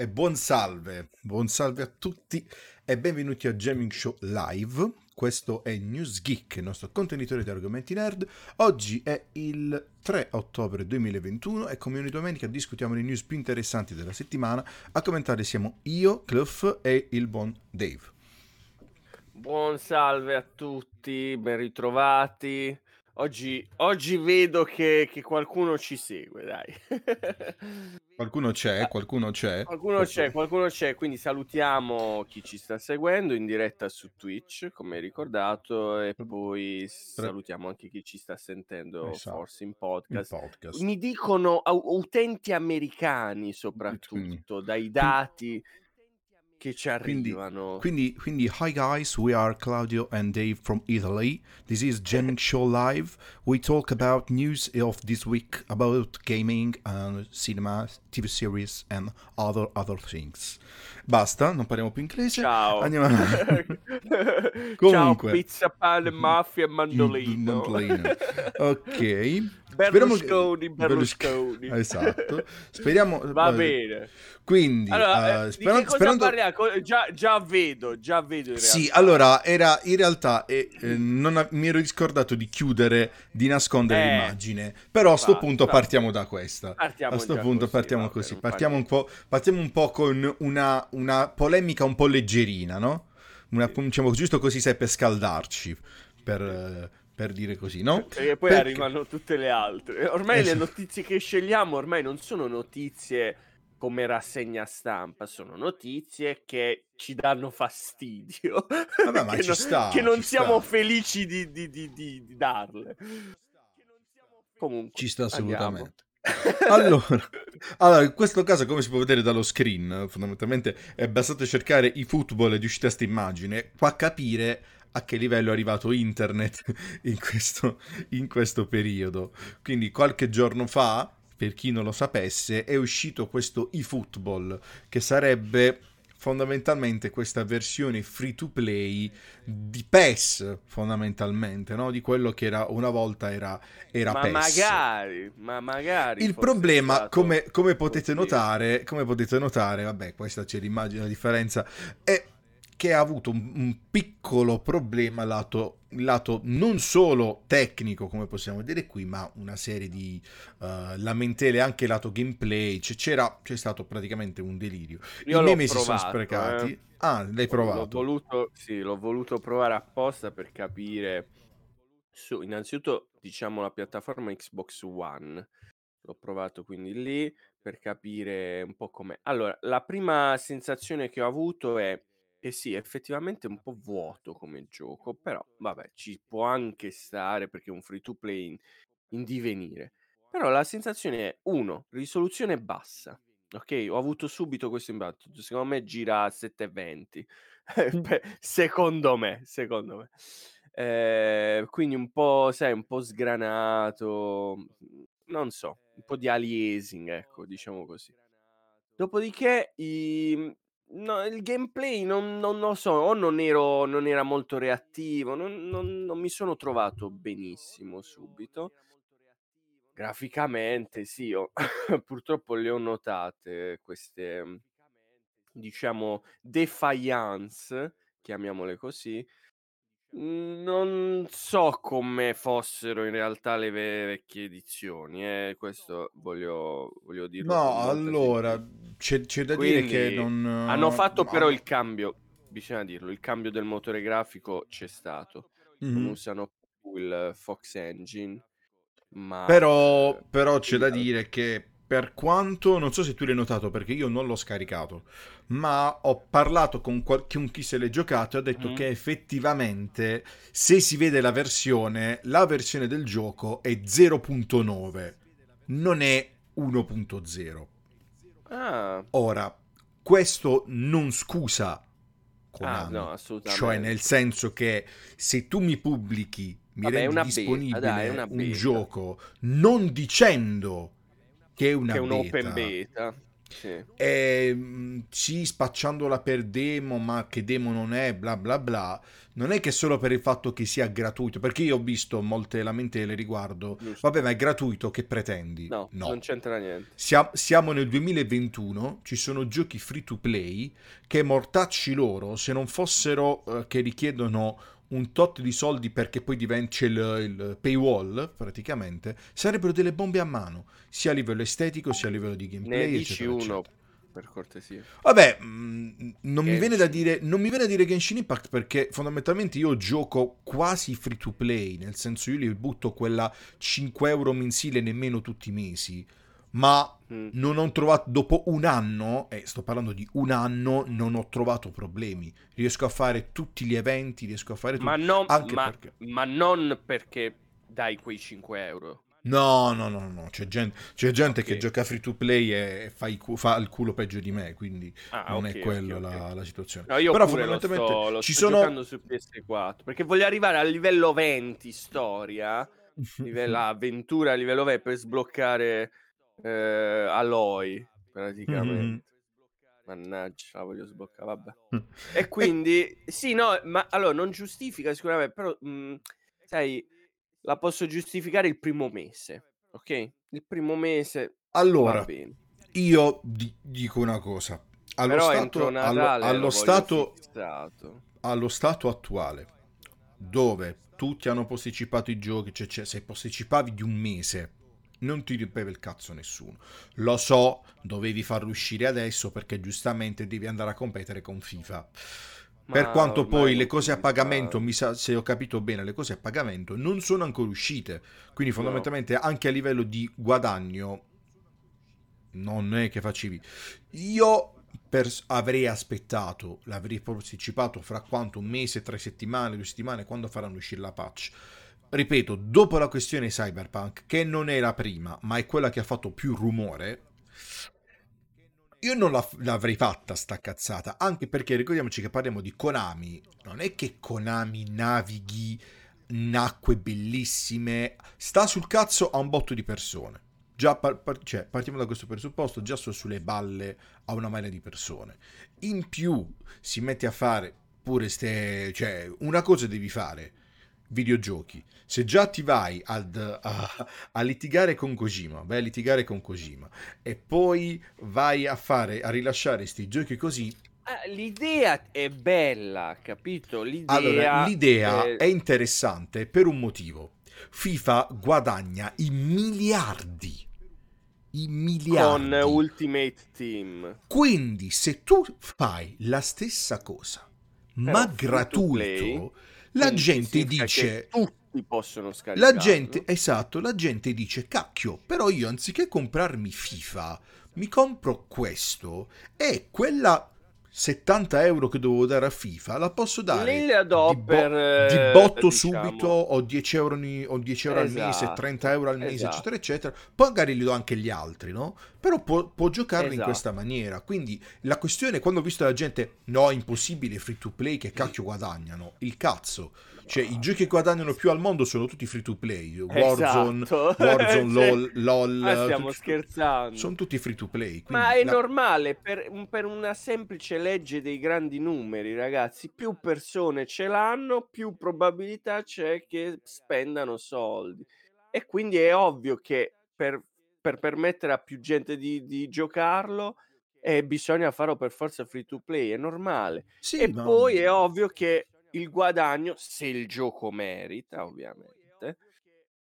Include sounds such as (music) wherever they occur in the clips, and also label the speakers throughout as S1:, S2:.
S1: e buon salve, buon salve a tutti e benvenuti a Gaming Show Live. Questo è News Geek, il nostro contenitore di argomenti nerd. Oggi è il 3 ottobre 2021 e come ogni domenica discutiamo le news più interessanti della settimana. A commentare siamo io, Cluff e il buon Dave.
S2: Buon salve a tutti, ben ritrovati. Oggi, oggi vedo che, che qualcuno ci segue, dai. (laughs)
S1: Qualcuno c'è, ah, qualcuno c'è.
S2: Qualcuno c'è, qualcuno c'è, quindi salutiamo chi ci sta seguendo in diretta su Twitch, come ricordato, e poi salutiamo anche chi ci sta sentendo esatto. forse in podcast. in podcast. Mi dicono utenti americani soprattutto, dai dati che ci arrivano.
S1: Quindi, quindi, quindi, hi guys, we are Claudio and Dave from Italy. This is Gaming (laughs) Show Live. We talk about news of this week about gaming and cinema, TV series and other other things. Basta, non parliamo più inglese.
S2: Ciao.
S1: Andiamo
S2: avanti. (laughs) Comunque. Ciao, pizza, pane, mafia e mandolino. mandolino.
S1: ok. (laughs)
S2: Berlusconi, Berlusconi. (laughs)
S1: Esatto. Speriamo... (laughs)
S2: Va bene.
S1: Quindi,
S2: allora, uh, speran- sperando... parliamo? Già, già, vedo, già vedo
S1: Sì, allora, era in realtà eh, eh, non a- mi ero riscordato di chiudere, di nascondere eh, l'immagine, però a questo punto va. partiamo da questa.
S2: Partiamo
S1: a questo punto
S2: così,
S1: partiamo va, così, partiamo un, po', partiamo un po' con una, una polemica un po' leggerina, no? Una, diciamo, giusto così sai per scaldarci, per per dire così, no?
S2: E poi Perché... arrivano tutte le altre. Ormai esatto. le notizie che scegliamo ormai non sono notizie come rassegna stampa, sono notizie che ci danno fastidio.
S1: Vabbè, ma (laughs)
S2: che,
S1: ci sta,
S2: che non
S1: ci
S2: siamo
S1: sta.
S2: felici di, di, di, di, darle. Comunque,
S1: ci sta assolutamente. allora, (laughs) allora, in questo caso, come si può vedere dallo screen, fondamentalmente è bastato cercare i football di uscita questa immagine, fa capire a che livello è arrivato internet (laughs) in questo, in questo periodo. Quindi qualche giorno fa, per chi non lo sapesse, è uscito questo eFootball, che sarebbe fondamentalmente questa versione free to play di PES fondamentalmente no? di quello che era una volta era, era
S2: ma
S1: PES
S2: magari ma magari
S1: il problema come, come, potete notare come potete notare vabbè questa c'è l'immagine la differenza è che ha avuto un, un piccolo problema lato, lato, non solo tecnico, come possiamo vedere qui, ma una serie di uh, lamentele anche lato gameplay. C- c'era, c'è stato praticamente un delirio.
S2: Io
S1: I meme
S2: si sono
S1: sprecati.
S2: Eh.
S1: Ah, l'hai provato?
S2: L'ho voluto, sì, l'ho voluto provare apposta per capire. Su, innanzitutto, diciamo la piattaforma Xbox One. L'ho provato quindi lì per capire un po' come. Allora, la prima sensazione che ho avuto è eh sì, effettivamente è un po' vuoto come gioco, però vabbè, ci può anche stare perché è un free to play in, in divenire. Però la sensazione è, uno, risoluzione bassa. Ok, ho avuto subito questo impatto. Secondo me gira a 720. (laughs) secondo me, secondo me. Eh, quindi un po', sai, un po' sgranato. Non so, un po' di aliasing, ecco, diciamo così. Dopodiché i, No, il gameplay non, non lo so, o non ero, non era molto reattivo, non, non, non mi sono trovato benissimo subito. Graficamente, sì, io, (laughs) purtroppo le ho notate queste, diciamo, defiance, chiamiamole così, non so come fossero in realtà le vecchie edizioni, eh, questo voglio voglio dirlo
S1: No, allora c'è, c'è da dire che non
S2: hanno fatto no. però il cambio, bisogna dirlo, il cambio del motore grafico c'è stato. Non
S1: Mm-hmm.
S2: usano più il Fox Engine, ma
S1: Però,
S2: eh,
S1: però c'è da dire che per quanto, non so se tu l'hai notato perché io non l'ho scaricato, ma ho parlato con, qual- con chi se l'è giocato e ha detto mm. che effettivamente se si vede la versione, la versione del gioco è 0.9, non è 1.0.
S2: Ah.
S1: Ora, questo non scusa
S2: Konami, ah, no, assolutamente.
S1: cioè nel senso che se tu mi pubblichi, mi Vabbè, rendi disponibile beta, dai, un gioco non dicendo che è una
S2: che è
S1: un
S2: open beta. Sì.
S1: E mh, sì, spacciandola per demo, ma che demo non è, bla bla bla. Non è che solo per il fatto che sia gratuito, perché io ho visto molte lamentele riguardo.
S2: Giusto.
S1: Vabbè, ma è gratuito, che pretendi?
S2: No, non c'entra niente.
S1: Siamo, siamo nel 2021, ci sono giochi free to play che mortacci loro, se non fossero eh, che richiedono un tot di soldi perché poi diventa il, il paywall praticamente, sarebbero delle bombe a mano, sia a livello estetico sia a livello di gameplay.
S2: Ne
S1: eccetera,
S2: uno,
S1: eccetera.
S2: per cortesia.
S1: Vabbè, mh, non mi, viene da
S2: Genshin.
S1: dire, non mi viene da dire Genshin Impact perché fondamentalmente io gioco quasi free to play, nel senso io li butto quella 5 euro mensile nemmeno tutti i mesi, ma
S2: Mm.
S1: non ho trovato, dopo un anno, e sto parlando di un anno, non ho trovato problemi. Riesco a fare tutti gli eventi, riesco a fare tutto.
S2: Ma, non,
S1: anche
S2: ma,
S1: perché-
S2: ma non perché dai quei 5 euro.
S1: No, no, no, no, c'è gente, c'è gente che
S2: Ok.
S1: gioca free to play e fa, cu- fa il culo peggio di me, quindi
S2: Ah,
S1: non
S2: ok,
S1: è quello
S2: ok, ok.
S1: La, la situazione.
S2: No, io
S1: Però
S2: pure lo
S1: fondamentalmente
S2: sto, lo
S1: ci
S2: sto
S1: sono...
S2: giocando su PS4 perché voglio arrivare al livello 20 storia, (laughs) livello avventura a livello 20 per sbloccare eh, Aloy praticamente. Mannaggia, la voglio sbloccare, vabbè. E quindi, sì, no, ma allora non giustifica sicuramente, però, mh, sai, la posso giustificare il primo mese, ok? Il primo mese
S1: Allora, io di- dico una cosa. Allo
S2: Però
S1: stato, allo, allo stato, allo stato attuale, dove tutti hanno posticipato i giochi, cioè, cioè, se posticipavi di un mese, non ti ripeve il cazzo nessuno. Lo so, dovevi farlo uscire adesso perché giustamente devi andare a competere con FIFA. per
S2: Ma
S1: quanto
S2: ormai
S1: poi le cose a pagamento, mi sa, se ho capito bene, le cose a pagamento non sono ancora uscite. Quindi
S2: No.
S1: fondamentalmente anche a livello di guadagno non è che facevi. Io per- avrei aspettato, l'avrei posticipato fra quanto un mese, tre settimane, due settimane, quando faranno uscire la patch. Ripeto, dopo la questione Cyberpunk, che non la prima, ma è quella che ha fatto più rumore, io non la- l'avrei fatta sta cazzata, anche perché ricordiamoci che parliamo di Konami, non è che Konami navighi in acque bellissime, sta sul cazzo a un botto di persone. Già par- par- cioè, partiamo da questo presupposto, già sto sulle balle a una marea di persone. In più si mette a fare pure ste... cioè, una cosa devi fare, videogiochi. Se già ti vai ad- a, a litigare con Kojima, vai a litigare con Kojima e poi vai a fare, a rilasciare sti giochi così,
S2: Ah, l'idea è bella, capito? L'idea,
S1: allora l'idea
S2: eh,
S1: è interessante per un motivo. FIFA guadagna i miliardi. I
S2: con
S1: miliardi.
S2: Ultimate Team.
S1: Quindi se tu fai la stessa cosa, ma
S2: to play,
S1: gratuito, la gente dice...
S2: tutti possono scaricare.
S1: La gente, esatto, la gente dice, cacchio, però io anziché comprarmi FIFA, mi compro questo e quella 70 euro che dovevo dare a FIFA la posso dare
S2: la do
S1: di, bo-
S2: per,
S1: di
S2: eh,
S1: botto
S2: diciamo-
S1: subito o 10 euro, ogni- o 10 euro al mese,
S2: Esatto,
S1: 30 euro al mese,
S2: esatto.
S1: eccetera, eccetera. Poi magari li do anche agli altri, no? Però può, può giocarli in
S2: Esatto.
S1: questa maniera. Quindi la questione, quando ho visto la gente, no, impossibile, free to play, che cacchio guadagnano? Il cazzo. Cioè, i giochi che guadagnano più al mondo sono tutti free to play. Warzone,
S2: Esatto. (laughs)
S1: Warzone, LOL, LOL.
S2: ma stiamo
S1: tutti-
S2: scherzando.
S1: Sono tutti free to play.
S2: Ma è
S1: la-
S2: normale, per, per una semplice legge dei grandi numeri, ragazzi. Più persone ce l'hanno, più probabilità c'è che spendano soldi. E quindi è ovvio che per, per permettere a più gente di, di giocarlo, eh, bisogna farlo per forza free to play, è normale.
S1: Sì,
S2: e
S1: ma-
S2: poi è ovvio che il guadagno, se il gioco merita, ovviamente,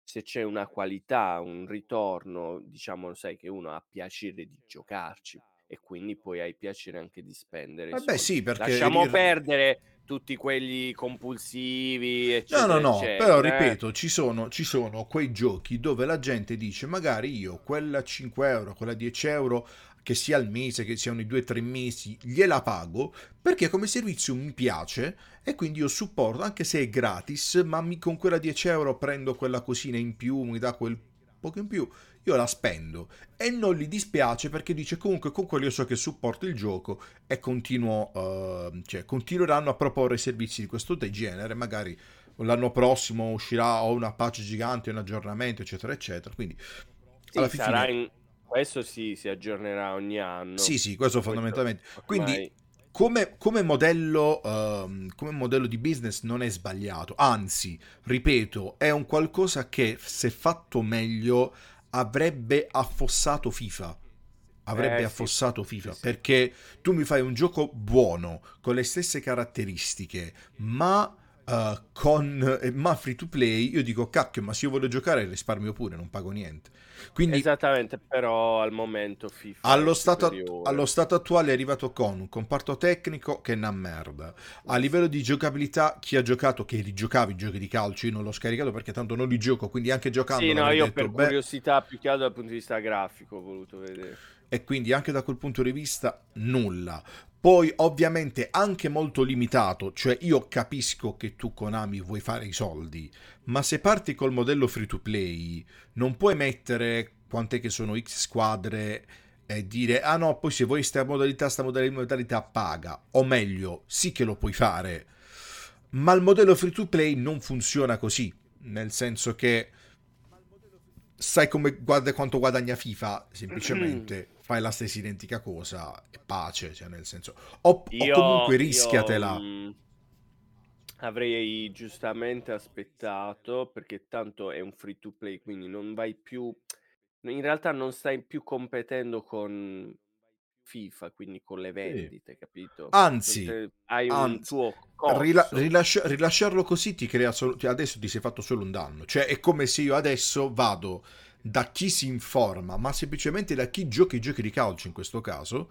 S2: se c'è una qualità, un ritorno, diciamo, sai che uno ha piacere di giocarci e quindi poi hai piacere anche di spendere.
S1: Vabbè,
S2: soldi.
S1: sì, perché...
S2: Lasciamo
S1: il-
S2: perdere tutti quelli compulsivi,
S1: No,
S2: eccetera,
S1: no, no,
S2: eccetera,
S1: però
S2: eh.
S1: ripeto, ci sono, ci sono quei giochi dove la gente dice magari io quella 5 euro, quella 10 euro, che sia al mese, che siano i 2-3 mesi, gliela pago perché come servizio mi piace e quindi io supporto, anche se è gratis, ma mi- con quella 10 euro prendo quella cosina in più, mi dà quel poco in più, io la spendo e non gli dispiace perché dice comunque con quello io so che supporto il gioco e continuo, eh, cioè, continueranno a proporre servizi di questo genere, magari l'anno prossimo uscirà o una patch gigante, un aggiornamento, eccetera, eccetera. Quindi
S2: Sì,
S1: alla fine
S2: sarà in questo sì, si aggiornerà ogni anno.
S1: Sì, sì, questo fondamentalmente. Quindi come, come modello, ehm, come modello di business non è sbagliato, anzi, ripeto, è un qualcosa che se fatto meglio avrebbe affossato FIFA. Avrebbe
S2: eh
S1: affossato
S2: sì,
S1: FIFA
S2: sì.
S1: perché tu mi fai un gioco buono con le stesse caratteristiche, ma eh, con eh, ma free to play. Io dico cacchio, ma se io voglio giocare risparmio pure, non pago niente. Quindi
S2: Esattamente, però al momento FIFA
S1: allo stato, allo stato attuale è arrivato con un comparto tecnico che è una merda. A livello di giocabilità, chi ha giocato, che rigiocava i giochi di calcio, io non l'ho scaricato perché tanto non li gioco, quindi anche
S2: Sì,
S1: giocando
S2: no,
S1: avrei
S2: io
S1: detto,
S2: per
S1: beh,
S2: curiosità, più che altro dal punto di vista grafico, ho voluto vedere.
S1: E quindi anche da quel punto di vista nulla. Poi ovviamente anche molto limitato, cioè io capisco che tu Konami vuoi fare i soldi, ma se parti col modello free to play non puoi mettere quant'è che sono X squadre e dire ah no, poi se vuoi sta modalità, sta modalità paga, o meglio, sì che lo puoi fare, ma il modello free to play non funziona così, nel senso che sai come guarda quanto guadagna FIFA, semplicemente fai la stessa identica cosa e pace, cioè nel senso o, o
S2: Io,
S1: comunque
S2: io
S1: rischiatela.
S2: mm, avrei giustamente aspettato, perché tanto è un free to play, quindi non vai più... In realtà non stai più competendo con FIFA, quindi con le
S1: Sì.
S2: vendite, capito?
S1: Anzi,
S2: hai un
S1: anzi,
S2: tuo
S1: rila-
S2: corso.
S1: rilascia- rilasciarlo così ti crea solo, adesso ti sei fatto solo un danno. Cioè è come se io adesso vado da chi si informa, ma semplicemente da chi gioca i giochi di calcio in questo caso,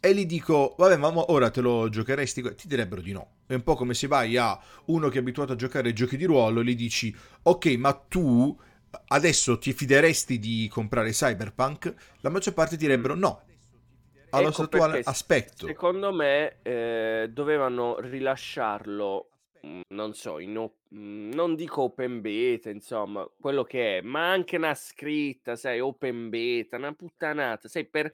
S1: e gli dico, vabbè, ma ora te lo giocheresti? Ti direbbero di no. È un po' come se vai a uno che è abituato a giocare ai giochi di ruolo e gli dici, ok, ma tu adesso ti fideresti di comprare Cyberpunk? La maggior parte
S2: Mm.
S1: direbbero no. Allo
S2: Ecco
S1: stato attuale aspetto.
S2: secondo me eh, dovevano rilasciarlo, mm, non so, in op- mm, non dico open beta, insomma, quello che è, ma anche una scritta, sai, open beta, una puttanata, sai, per,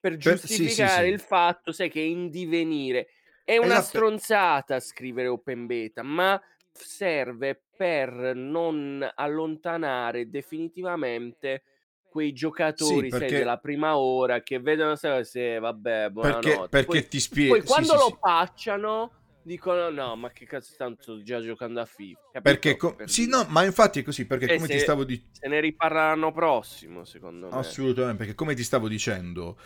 S2: per
S1: Per- sì, sì,
S2: giustificare
S1: sì.
S2: il fatto, sai, che è in divenire. È una
S1: Esatto.
S2: stronzata scrivere open beta, ma serve per non allontanare definitivamente quei
S1: Sì,
S2: giocatori, sai,
S1: perché,
S2: della prima ora che vedono se vabbè,
S1: perché,
S2: buonanotte.
S1: perché
S2: Poi,
S1: ti
S2: poi
S1: spiego. Sì,
S2: quando
S1: sì,
S2: lo
S1: sì.
S2: patchano dicono no, ma che cazzo tanto sto già giocando a FIFA,
S1: Perché,
S2: capito?
S1: co-
S2: Per
S1: sì, no, ma infatti è così. Perché
S2: E
S1: come ti
S2: se,
S1: stavo dicendo.
S2: se ne riparla l'anno prossimo, secondo me.
S1: Assolutamente, perché come ti stavo dicendo,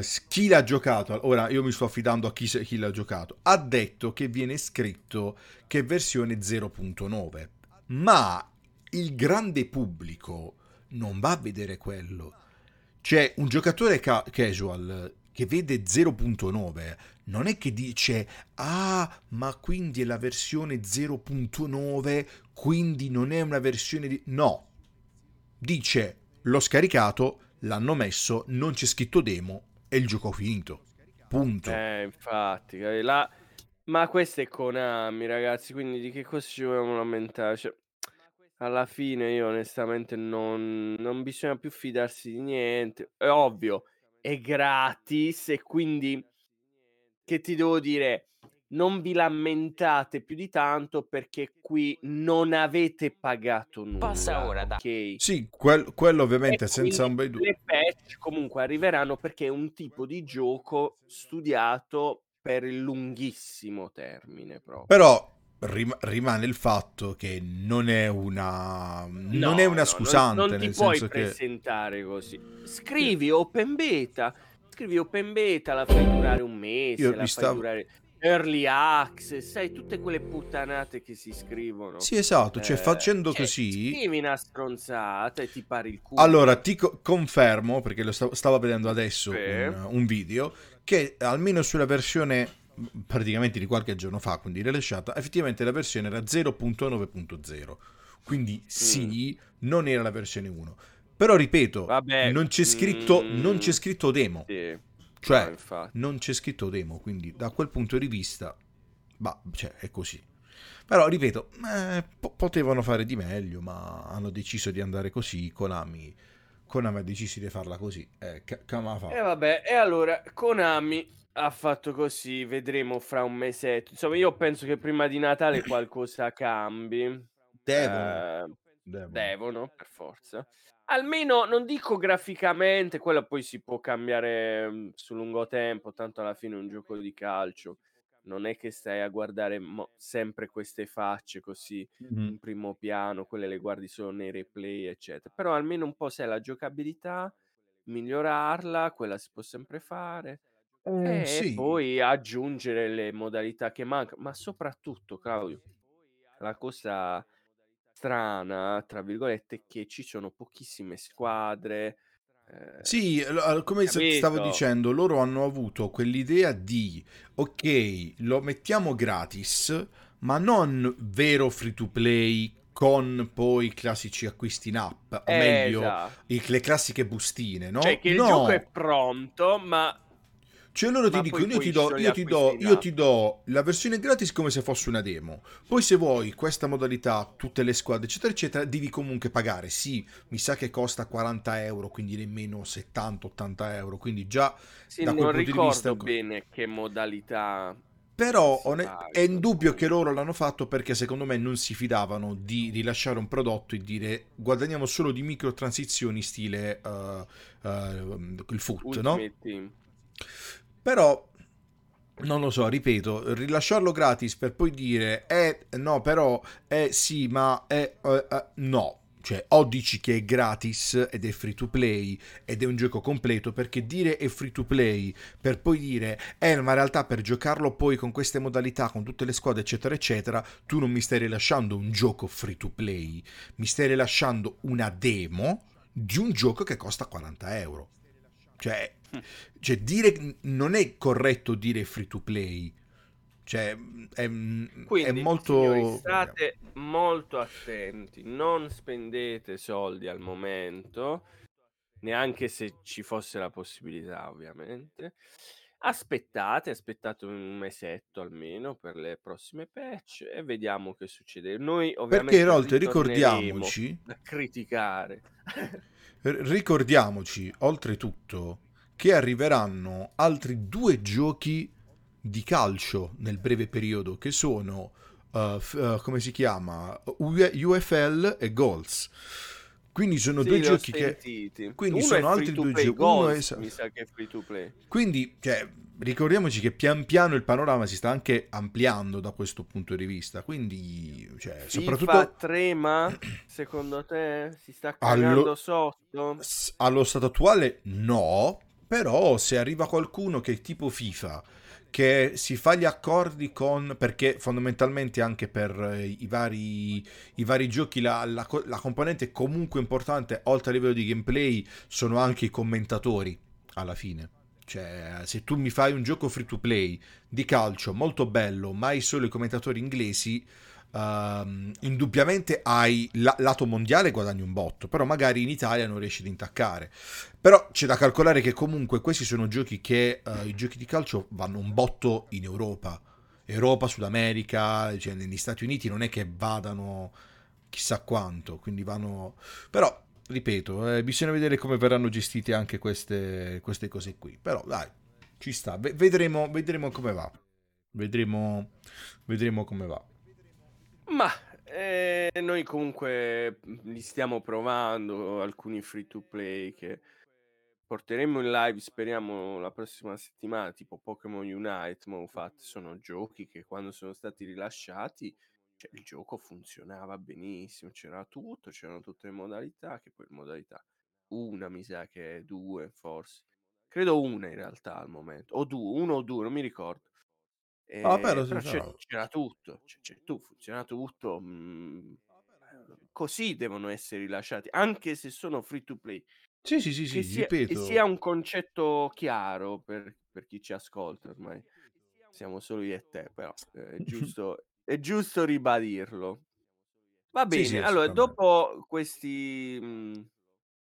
S1: s- chi l'ha giocato, ora io mi sto affidando a chi, se- chi l'ha giocato, ha detto che viene scritto che è versione 0.9, ma il grande pubblico non va a vedere quello. Cioè, un giocatore ca- casual che vede 0.9 non è che dice ah, ma quindi è la versione 0.9, quindi non è una versione di... No, dice l'ho scaricato, l'hanno messo, non c'è scritto demo e il gioco finito. Punto.
S2: Eh, infatti, la- ma questo è Konami, ragazzi, quindi di che cosa ci dobbiamo lamentare? Cioè, alla fine io onestamente non, non bisogna più fidarsi di niente. È ovvio, è gratis e quindi che ti devo dire? Non vi lamentate più di tanto perché qui non avete pagato
S3: Passa
S2: nulla,
S3: ora da-
S2: ok?
S1: Sì, quel- quello
S2: E
S1: ovviamente senza un bel dubbio.
S2: le patch comunque arriveranno perché è un tipo di gioco studiato per il lunghissimo termine proprio.
S1: Però rim- rimane il fatto che non è una...
S2: No,
S1: non è una
S2: no,
S1: scusante,
S2: non, non ti
S1: nel
S2: puoi
S1: senso che...
S2: presentare così. Scrivi open beta, scrivi open beta, la fai durare un mese,
S1: Io
S2: la fai
S1: stavo-
S2: durare early access, sai tutte quelle puttanate che si scrivono.
S1: Sì, esatto, cioè
S2: Eh,
S1: facendo
S2: cioè,
S1: così...
S2: Scrivi una stronzata e ti pari il culo.
S1: Allora, ti co- confermo, perché lo stavo, stavo vedendo adesso un, un video, che almeno sulla versione praticamente di qualche giorno fa, quindi rilasciata, effettivamente la versione era 0.9.0. Quindi sì, non era la versione 1. Però ripeto,
S2: Vabbè,
S1: non c'è scritto,
S2: mm,
S1: non c'è scritto demo.
S2: Sì, no,
S1: Cioè,
S2: infatti.
S1: non c'è scritto demo, quindi da quel punto di vista, bah, cioè, è così. Però, ripeto, eh, po- potevano fare di meglio, ma hanno deciso di andare così, Konami, Konami ha deciso di farla così. Eh, ca- che ma fa?
S2: E vabbè, e allora Konami ha fatto così, vedremo fra un mesetto. Insomma, io penso che prima di Natale (coughs) qualcosa cambi.
S1: Devono.
S2: Eh,
S1: Devono.
S2: devono, per forza. Almeno non dico graficamente, quello poi si può cambiare, mhmm, su lungo tempo, tanto alla fine è un gioco di calcio. Non è che stai a guardare mo sempre queste facce così
S1: Mh-mh.
S2: in primo piano, quelle le guardi solo nei replay, eccetera. Però almeno un po' sai la giocabilità, migliorarla, quella si può sempre fare.
S1: Ehm,
S2: E
S1: sì.
S2: poi aggiungere le modalità che manca ma soprattutto Claudio, la cosa "strana" tra virgolette, è che ci sono pochissime squadre,
S1: Sì, l al come s stavo
S2: capito?
S1: dicendo, loro hanno avuto quell'idea di: "Okay, lo mettiamo gratis, ma non vero free to play con poi i classici acquisti in app, o meglio
S2: Esa
S1: i le classiche bustine,
S2: Cioè
S1: no,
S2: che il gioco è
S1: no!
S2: pronto, ma
S1: Cioè loro ti dicono: "Io ti do io ti do io ti do la versione gratis come se fosse una demo. Poi se vuoi questa modalità, tutte le squadre, eccetera, eccetera, devi comunque pagare." Sì, mi sa che costa 40 €, quindi nemmeno 70, 80 €, quindi già
S2: Sì,
S1: da quel
S2: non
S1: punto di vista è
S2: ricordo
S1: co
S2: bene che modalità,
S1: Però è
S2: paghi
S1: indubbio che loro l'hanno fatto perché secondo me non si fidavano di rilasciare un prodotto e dire: "Guadagniamo solo di microtransizioni stile, uhm, uhm, il foot", no?
S2: Ultimate Team.
S1: Però non lo so, ripeto, rilasciarlo gratis per poi dire: "Eh, no però, eh sì, ma eh, uhm, uhm" no. Cioè, o dici che è gratis ed è free to play ed è un gioco completo, perché dire è free to play per poi dire: "Eh, ma in realtà per giocarlo poi con queste modalità, con tutte le squadre, eccetera, eccetera, tu non mi stai rilasciando un gioco free to play, mi stai rilasciando una demo di un gioco che costa 40 €." Cioè
S2: Mh.
S1: Cioè dire non è corretto dire free to play. Cioè, è è
S2: Quindi signori
S1: molto dire
S2: state molto attenti, non spendete soldi al momento, neanche se ci fosse la possibilità ovviamente. Aspettate, aspettate un mesetto almeno per le prossime patch e vediamo che succede. Noi
S1: Perché
S2: ovviamente
S1: inoltre
S2: ritorneremo
S1: ricordiamoci
S2: a criticare.
S1: ricordiamoci oltretutto che arriveranno altri 2 giochi di calcio nel breve periodo che sono, uhm, f uhm, come si chiama, UFL e Goals. Quindi sono 2
S2: Sì, ho
S1: giochi che
S2: sentiti.
S1: quindi
S2: Uno è
S1: sono altri
S2: to
S1: 2
S2: play,
S1: gio uno è
S2: Goals
S1: esa
S2: mi sa che è free to play.
S1: quindi, cioè, ricordiamoci che pian piano il panorama si sta anche ampliando da questo punto di vista, quindi cioè
S2: FIFA
S1: soprattutto
S2: trema? Secondo te? Si sta cagando
S1: Allo
S2: sotto?
S1: allo stato attuale no, però se arriva qualcuno che è tipo FIFA, che si fa gli accordi con perché fondamentalmente anche per i vari i vari giochi la la la componente comunque importante, oltre a livello di gameplay, sono anche i commentatori alla fine. Cioè, se tu mi fai un gioco free to play di calcio molto bello, ma hai solo i commentatori inglesi, uhm, indubbiamente hai la lato mondiale guadagni un botto, però magari in Italia non riesci ad intaccare. Però c'è da calcolare che comunque questi sono giochi che uhm, i giochi di calcio vanno un botto in Europa. Europa, Sud America, cioè negli Stati Uniti non è che vadano chissà quanto, quindi vanno però ripeto, ehm, bisogna vedere come verranno gestite anche queste queste cose qui. Però dai, ci sta. Ve vedremo vedremo come va. Vedremo vedremo come va.
S2: Mah, ehm, noi comunque, li stiamo provando alcuni free to play che porteremo in live speriamo la prossima settimana, tipo Pokémon Unite, mo infatti sono giochi che quando sono stati rilasciati, cioè il gioco funzionava benissimo, c'era tutto, c'erano tutte le modalità, che poi modalità 1 mi sa che è 2 forse. Credo 1 in realtà al momento, o du 1 o 2, non mi ricordo.
S1: Ah
S2: Ehm,
S1: bello, sì
S2: però c'è
S1: sarà.
S2: c'era tutto, c cioè tu funziona tutto, mhmm, ehm, così devono essere rilasciati, anche se sono free to play.
S1: Sì, sì, sì,
S2: Che
S1: sì,
S2: sia che sia un concetto chiaro per per chi ci ascolta ormai. Siamo solo io e te, però è (laughs) giusto è giusto ribadirlo. Va
S1: Sì, sì,
S2: bene, allora
S1: assolutamente.
S2: dopo questi mhmm,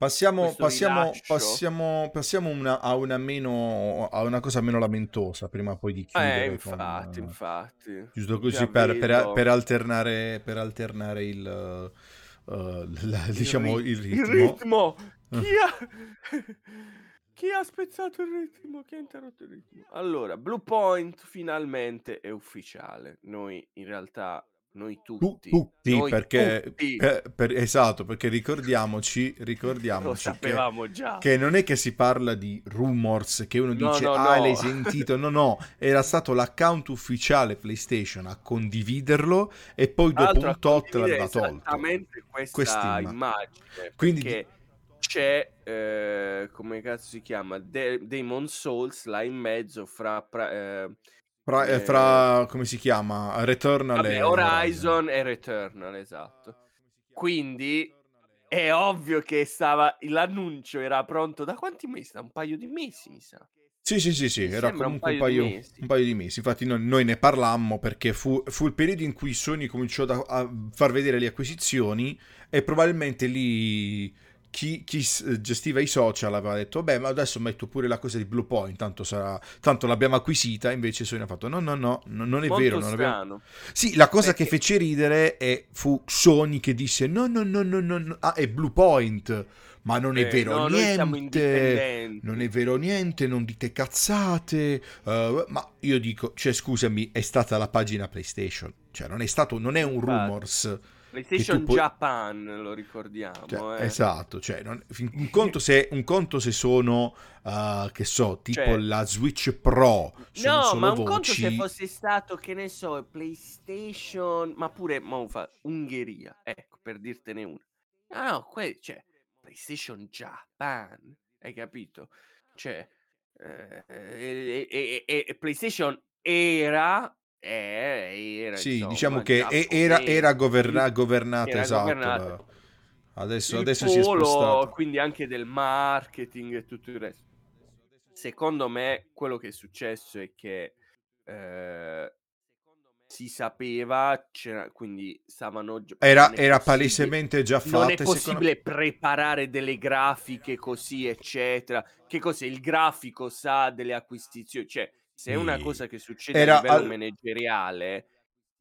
S1: Passiamo
S2: questo
S1: passiamo
S2: rilascio
S1: passiamo passiamo una a una meno a una cosa meno lamentosa prima poi di
S2: Eh,
S1: chiudere
S2: infatti,
S1: con
S2: infatti.
S1: giusto
S2: Già
S1: così per per a per alternare per alternare il (laughs) uhm, l
S2: Il
S1: diciamo
S2: ri
S1: il
S2: il
S1: ritmo.
S2: ritmo! Chi ha (laughs) (laughs) chi ha spezzato il ritmo? Chi ha interrotto il ritmo? Allora, Bluepoint finalmente è ufficiale. Noi in realtà noi tutti.
S1: Tu, tutti,
S2: noi
S1: perché,
S2: tutti.
S1: per- per- esatto, perché ricordiamoci, ricordiamoci che, che non è che si parla di rumors, che uno
S2: No,
S1: dice,
S2: no,
S1: ah,
S2: no.
S1: l'hai sentito, no, no, era stato l'account ufficiale PlayStation a condividerlo e poi dopo un tot l'aveva tolto.
S2: Esattamente questa
S1: Quest'imma-
S2: immagine.
S1: Quindi-
S2: Perché c'è, eh, come cazzo si chiama? De- Demon Souls là in mezzo fra... pra- eh,
S1: Fra, eh,
S2: eh,
S1: fra- come si chiama? Returnal
S2: Vabbè,
S1: e
S2: Horizon e Returnal, esatto. Quindi è ovvio che stava l'annuncio era pronto da quanti mesi? Da un paio di mesi, mi sa.
S1: Sì, sì, sì, sì,
S2: Mi
S1: era
S2: un
S1: comunque un
S2: paio
S1: paio,
S2: di mesi.
S1: un paio di mesi. Infatti noi, noi ne parlammo perché fu, fu il periodo in cui Sony cominciò da- a far vedere le acquisizioni e probabilmente lì chi, chi s- gestiva i social aveva detto, beh, ma adesso metto pure la cosa di Blue Point, tanto, sarà, tanto l'abbiamo acquisita, invece Sony ha fatto, no, no, no, no, non è
S2: Molto
S1: vero. Non abbiamo... Sì, la cosa
S2: Perché-
S1: che fece ridere è, fu Sony che disse, no, no, no, no, no, no, ah, è Blue Point, ma non è
S2: Eh,
S1: vero
S2: no,
S1: niente. Non è vero niente, non dite cazzate. eh, ma io dico, cioè, scusami, è stata la pagina PlayStation. Cioè, non è stato, non è un rumors.
S2: PlayStation
S1: puoi-
S2: Japan, lo ricordiamo.
S1: Cioè,
S2: eh.
S1: Esatto, cioè, non- un, (laughs) conto se, un conto se sono, eh, che so, tipo
S2: Cioè-
S1: la Switch Pro.
S2: No, ma un
S1: voci.
S2: conto se fosse stato, che ne so, PlayStation, ma pure Mofa, Ungheria, ecco, per dirtene una. Ah, no, que- cioè, PlayStation Japan, hai capito? Cioè, eh, e, e- e- e PlayStation era, eh, era
S1: Sì,
S2: insomma,
S1: diciamo che era, era governa- governata,
S2: era
S1: esatto.
S2: governata.
S1: Adesso, adesso si è
S2: polo,
S1: spostato.
S2: quindi anche del marketing e tutto il resto. Secondo me, quello che è successo è che eh, si sapeva, c'era, quindi stavano. gio-
S1: Era, era
S2: possibile-
S1: palesemente già fatta.
S2: Non è
S1: e secondo-
S2: possibile preparare delle grafiche così, eccetera. Che cos'è? Il grafico sa delle acquisizioni. Cioè, se è una cosa che succede
S1: Era
S2: a livello
S1: al-
S2: manageriale,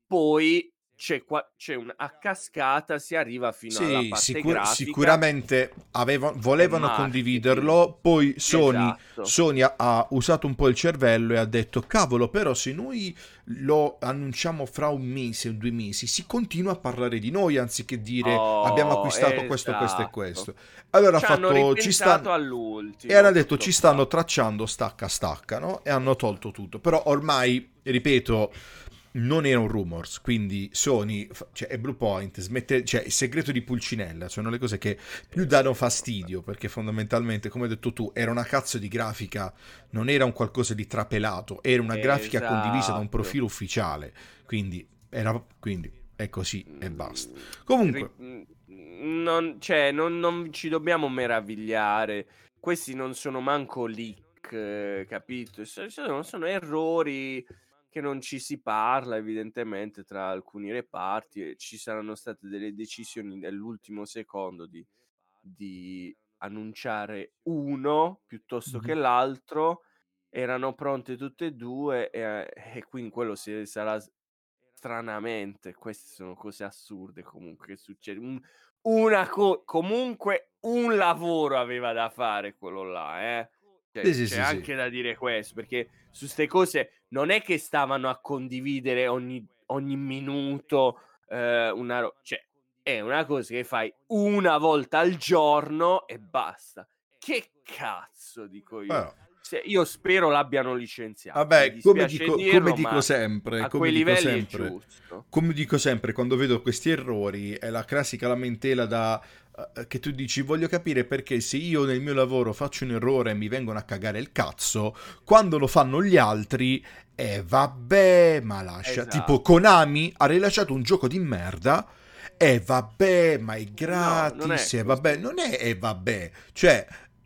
S2: poi c'è, qua, c'è un, a cascata si arriva fino alla
S1: Sì,
S2: parte
S1: sicur-
S2: grafica.
S1: sicuramente aveva- volevano condividerlo, poi Sony,
S2: Esatto.
S1: Sony ha, ha usato un po' il cervello e ha detto, cavolo, però se noi lo annunciamo fra un mese o due mesi, si continua a parlare di noi anziché dire
S2: Oh,
S1: abbiamo acquistato questo, questo e
S2: esatto.
S1: questo. Allora ha
S2: Ci
S1: fatto, ci stanno...
S2: all'ultimo.
S1: E hanno detto ci stanno
S2: qua.
S1: tracciando stacca stacca, no? E hanno tolto tutto. Però ormai, ripeto, non era un rumors, quindi Sony cioè, e Bluepoint smette, cioè il segreto di Pulcinella, sono le cose che più danno fastidio, perché fondamentalmente, come hai detto tu, era una cazzo di grafica, non era un qualcosa di trapelato, era una grafica condivisa da un
S2: Esatto.
S1: profilo ufficiale, quindi era quindi è così e basta. Comunque,
S2: mm, non, cioè, non, non ci dobbiamo meravigliare. Questi non sono manco leak, eh, capito? So- Sono, sono errori che non ci si parla, evidentemente, tra alcuni reparti. e Ci saranno state delle decisioni nell'ultimo secondo di, di annunciare uno piuttosto che
S1: Mhm.
S2: l'altro. Erano pronte tutte e due, e, e quindi quello si, sarà stranamente. Queste sono cose assurde comunque che succede. Un- una co- comunque un lavoro aveva da fare quello là, eh. Cioè,
S1: Sì, sì,
S2: c'è
S1: sì, sì.
S2: anche da dire questo, perché su queste cose non è che stavano a condividere ogni, ogni minuto eh, una ro- cioè è una cosa che fai una volta al giorno e basta. Che cazzo dico io?
S1: però,
S2: Se- io spero l'abbiano licenziato.
S1: vabbè, come dico,
S2: dirlo,
S1: come dico sempre,
S2: a
S1: come
S2: quei
S1: dico
S2: livelli
S1: sempre, come dico sempre quando vedo questi errori, è la classica lamentela da che tu dici voglio capire perché se io nel mio lavoro faccio un errore e mi vengono a cagare il cazzo, quando lo fanno gli altri, eh vabbè, ma lascia.
S2: Esatto.
S1: Tipo Konami ha rilasciato un gioco di merda. E vabbè, ma è gratis.
S2: non è
S1: e
S2: così.
S1: vabbè, non è e vabbè. Cioè,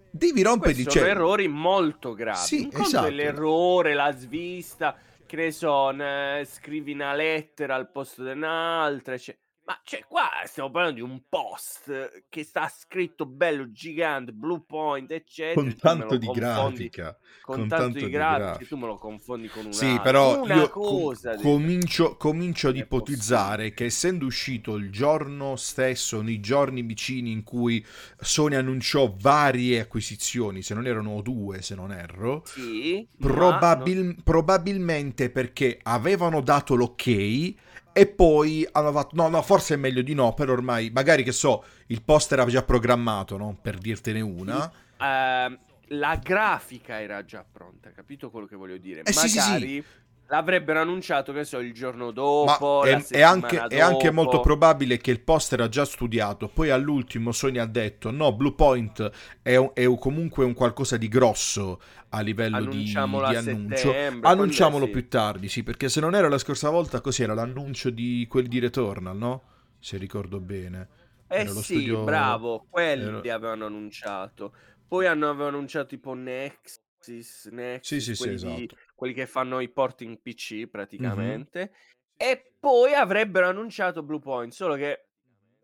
S1: devi rompere di
S2: sono
S1: cioè,
S2: errori molto gravi.
S1: Sì,
S2: Un
S1: esatto.
S2: l'errore, la svista, che ne so, ne- scrivi una lettera al posto di un'altra. cioè- Ma cioè, qua stiamo parlando di un post che sta scritto bello, gigante, blue point, eccetera.
S1: con tanto di grafica.
S2: Con,
S1: con
S2: tanto,
S1: tanto
S2: di grafica,
S1: grafica.
S2: tu me lo confondi con un
S1: Sì, però
S2: una
S1: io com-
S2: cosa. di-
S1: comincio, comincio ad
S2: Non
S1: ipotizzare
S2: possibile.
S1: che essendo uscito il giorno stesso, nei giorni vicini in cui Sony annunciò varie acquisizioni, se non erano due, se non erro,
S2: Sì,
S1: probabil- probabilmente perché avevano dato l'ok e poi hanno fatto, no, no, forse è meglio di no, però ormai, magari che so, il poster era già programmato, no? Per dirtene una.
S2: Uh, la grafica era già pronta, capito quello che voglio dire?
S1: Eh,
S2: magari
S1: sì, sì, sì.
S2: L'avrebbero annunciato, che so, il giorno dopo,
S1: è, è, anche, dopo. è, anche, molto probabile che il poster era già studiato, poi all'ultimo Sony ha detto, no, Bluepoint è, un, è comunque un qualcosa di grosso a livello di, di annuncio. Annunciamolo più tardi, sì, perché se non era la scorsa volta, così era l'annuncio di quelli di Returnal, no? Se ricordo bene.
S2: Eh sì, studio... bravo, quelli era... avevano annunciato. Poi hanno, avevano annunciato tipo Nexus, Nexus
S1: sì, sì, sì,
S2: di,
S1: esatto.
S2: Quelli che fanno i porting PC praticamente. Mm-hmm. E poi avrebbero annunciato Bluepoint, solo che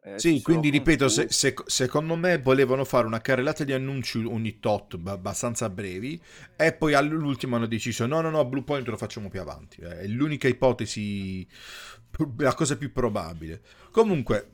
S1: eh, sì, quindi ripeto, se, se, secondo me volevano fare una carrellata di annunci ogni tot, abbastanza brevi, e poi all'ultimo hanno deciso no, no, no, Blue Point lo facciamo più avanti. È l'unica ipotesi, la cosa più probabile. Comunque,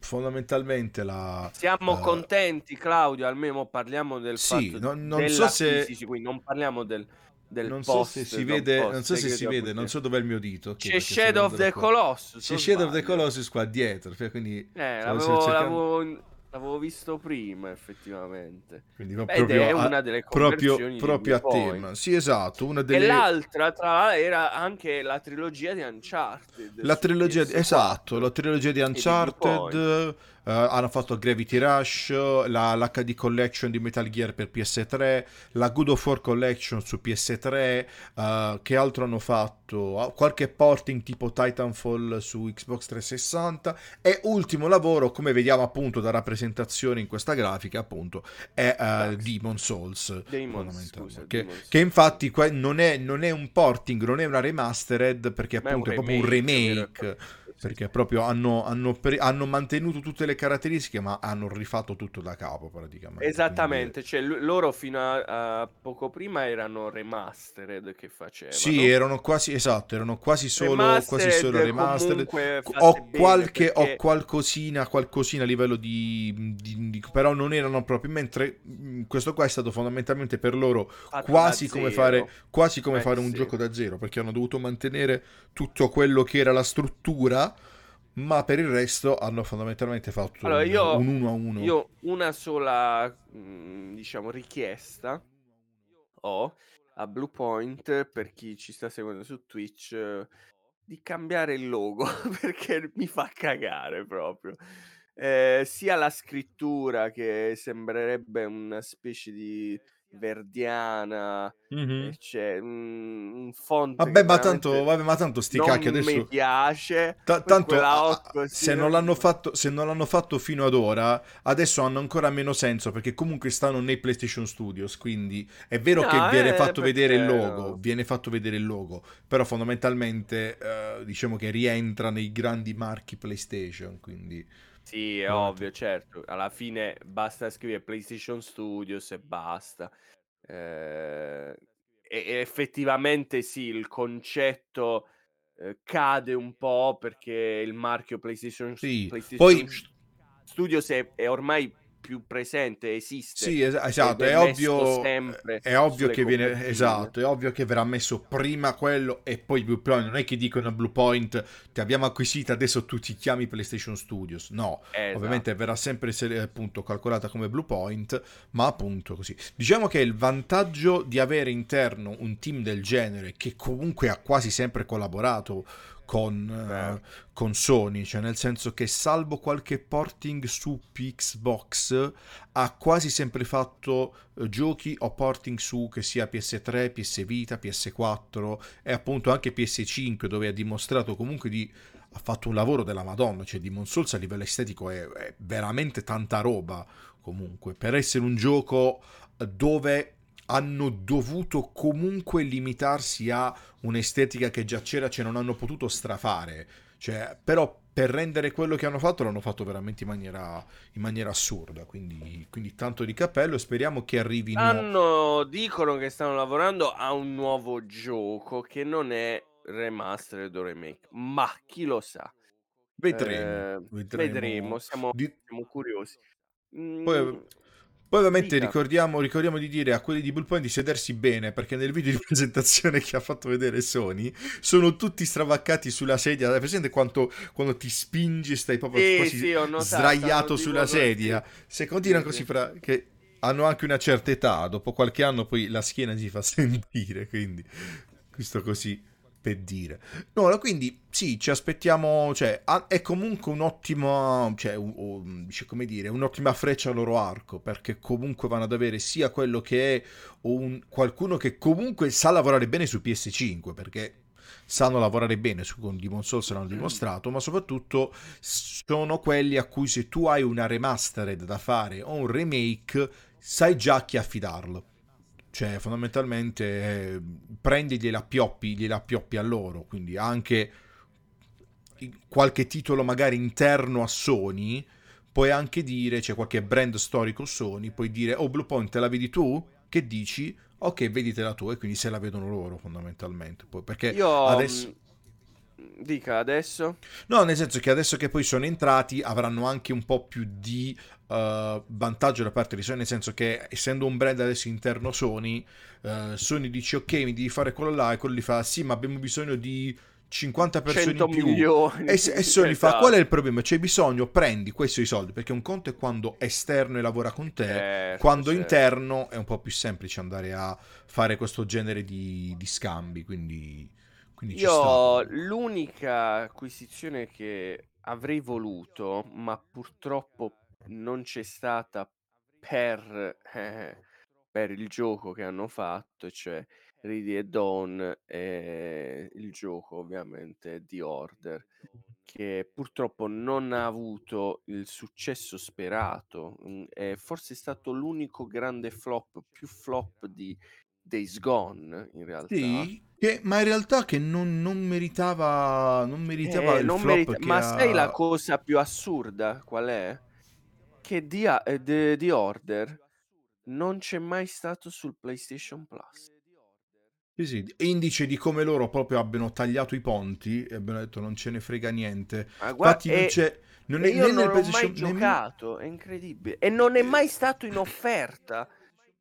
S1: fondamentalmente la...
S2: Siamo uh, contenti, Claudio, almeno parliamo del
S1: sì,
S2: fatto
S1: non, non so se...
S2: Crisi, non parliamo del del
S1: non
S2: post,
S1: so se si vede, non so se si vede, non so dov'è il mio dito.
S2: C'è Shadow of the Colossus.
S1: C'è Shadow of the Colossus qua dietro. Cioè, quindi
S2: eh, l'avevo, cercando... l'avevo, l'avevo, visto prima, effettivamente.
S1: Quindi proprio Ed è una delle proprio, proprio a tema. Sì, esatto. Una delle...
S2: E l'altra, tra l'altro, era anche la trilogia di Uncharted.
S1: La trilogia, esatto, la trilogia di Uncharted. Uh, hanno fatto Gravity Rush, la, l'HD Collection di Metal Gear per PS3, la Good of War Collection su PS3, uh, eh, che altro hanno fatto? Uh, qualche porting tipo Titanfall su Xbox 360 e ultimo lavoro, come vediamo appunto da rappresentazione in questa grafica, appunto, è uh, Demon Souls.
S2: Demon, scusa,
S1: che,
S2: Demon
S1: che, infatti non è, non è, un porting, non è una remastered, perché appunto è, è proprio un remake perché proprio hanno, hanno, pre- hanno, mantenuto tutte le caratteristiche ma hanno rifatto tutto da capo praticamente
S2: esattamente quindi... cioè l- loro fino a, a, poco prima erano remastered che facevano.
S1: Sì erano quasi esatto erano quasi solo remastered, quasi solo remastered. ho qualche perché... ho qualcosina qualcosina a livello di, di, di, però non erano proprio mentre mm, questo qua è stato fondamentalmente per loro Fatto quasi come fare quasi come eh, fare un sì. gioco da zero perché hanno dovuto mantenere tutto quello che era la struttura ma per il resto hanno fondamentalmente fatto
S2: allora, io,
S1: un 1 a 1.
S2: Io una sola, mm, diciamo, richiesta ho a Bluepoint per chi ci sta seguendo su Twitch di cambiare il logo (laughs) perché mi fa cagare proprio. Eh, sia la scrittura che sembrerebbe una specie di verdiana, mm-hmm. c'è un, font.
S1: Vabbè, ma tanto, vabbè, ma tanto sti cacchi adesso.
S2: mi piace.
S1: T- tanto se, non l'hanno fatto, se non l'hanno fatto fino ad ora, adesso hanno ancora meno senso perché comunque stanno nei PlayStation Studios. Quindi è vero no, che viene eh, fatto vedere il logo, viene fatto vedere il logo, però fondamentalmente uh, diciamo che rientra nei grandi marchi PlayStation. Quindi.
S2: Sì, è ovvio, certo. Alla fine basta scrivere PlayStation Studios e basta. Eh, e, e effettivamente sì, il concetto eh, cade un po' perché il marchio PlayStation,
S1: sì.
S2: PlayStation
S1: Poi...
S2: Studios è, è ormai più presente, esiste.
S1: Sì, es- esatto, è, è ovvio, è ovvio che viene, esatto, è ovvio che verrà messo prima quello e poi Blue Point, non è che dicono a Blue Point ti abbiamo acquisito, adesso tu ti chiami PlayStation Studios, no, esatto. ovviamente verrà sempre appunto calcolata come Blue Point, ma appunto così. Diciamo che il vantaggio di avere interno un team del genere che comunque ha quasi sempre collaborato con, uh, con, Sony, cioè nel senso che salvo qualche porting su Xbox ha quasi sempre fatto uh, giochi o porting su che sia PS3, PS Vita, PS4 e appunto anche PS5 dove ha dimostrato comunque di ha fatto un lavoro della Madonna, cioè Demon Souls a livello estetico è, è veramente tanta roba comunque. Per essere un gioco dove hanno dovuto comunque limitarsi a un'estetica che già c'era, cioè non hanno potuto strafare. Cioè, però per rendere quello che hanno fatto l'hanno fatto veramente in maniera, in maniera assurda. Quindi, quindi, tanto di cappello. Speriamo che arrivino.
S2: Hanno, dicono che stanno lavorando a un nuovo gioco che non è remastered o remake, ma chi lo sa.
S1: Vedremo,
S2: eh, vedremo. vedremo. Siamo,
S1: di...
S2: siamo curiosi.
S1: Mm. Poi Poi ovviamente ricordiamo, ricordiamo di dire a quelli di Bluepoint di sedersi bene, perché nel video di presentazione che ha fatto vedere Sony sono tutti stravaccati sulla sedia. Hai presente quanto, quando ti spingi stai proprio
S2: Sì,
S1: quasi
S2: sì, notato,
S1: sdraiato sulla sedia? Se continuano
S2: Sì,
S1: così,
S2: sì.
S1: fra- che hanno anche una certa età, dopo qualche anno poi la schiena si fa (laughs) sentire, quindi questo così per dire. No, quindi sì, ci aspettiamo, cioè, è comunque un'ottima, cioè, un- come dire, un'ottima freccia al loro arco, perché comunque vanno ad avere sia quello che è un, qualcuno che comunque sa lavorare bene su PS5, perché sanno lavorare bene su con Demon Souls l'hanno dimostrato, ma soprattutto sono quelli a cui se tu hai una remastered da fare o un remake, sai già a chi affidarlo. Cioè, fondamentalmente, eh, prendi gliela appioppi, gliela appioppi a loro, quindi anche qualche titolo magari interno a Sony, puoi anche dire, c'è qualche brand storico Sony, puoi dire, oh Bluepoint te la vedi tu? Che dici? Ok, veditela tu e quindi se la vedono loro fondamentalmente. Poi, perché
S2: Io...
S1: adesso...
S2: mm, Dica adesso.
S1: No, nel senso che adesso che poi sono entrati avranno anche un po' più di uh, vantaggio da parte di Sony, nel senso che essendo un brand adesso interno Sony, uh, Sony dice ok, mi devi fare quello là e quello gli fa sì, ma abbiamo bisogno di 50 persone
S2: 100
S1: in più.
S2: milioni.
S1: E, e Sony fa
S2: Esatto.
S1: qual è il problema? C'è bisogno, prendi questi soldi, perché un conto è quando esterno e lavora con te,
S2: Certo,
S1: quando
S2: certo.
S1: interno è un po' più semplice andare a fare questo genere di, di scambi, quindi, quindi ci
S2: Io l'unica acquisizione che avrei voluto, ma purtroppo non c'è stata per, eh, per il gioco che hanno fatto, cioè Ready e Dawn e il gioco ovviamente The Order, che purtroppo non ha avuto il successo sperato. Mm, È forse stato l'unico grande flop, più flop di Days Gone in realtà.
S1: Sì, che- ma in realtà che non, non meritava, non meritava
S2: Eh,
S1: il
S2: non
S1: flop
S2: merita- Ma
S1: ha-
S2: sai la cosa più assurda qual è? Che The, eh, The- The Order non c'è mai stato sul PlayStation Plus.
S1: Sì, sì, indice di come loro proprio abbiano tagliato i ponti e abbiano detto non ce ne frega niente.
S2: Ma guarda,
S1: Infatti non
S2: e-
S1: c'è... Non
S2: e
S1: è
S2: io
S1: né
S2: non
S1: nel
S2: l'ho mai
S1: PlayStation nemmeno-
S2: giocato, è incredibile. E non è mai stato in offerta.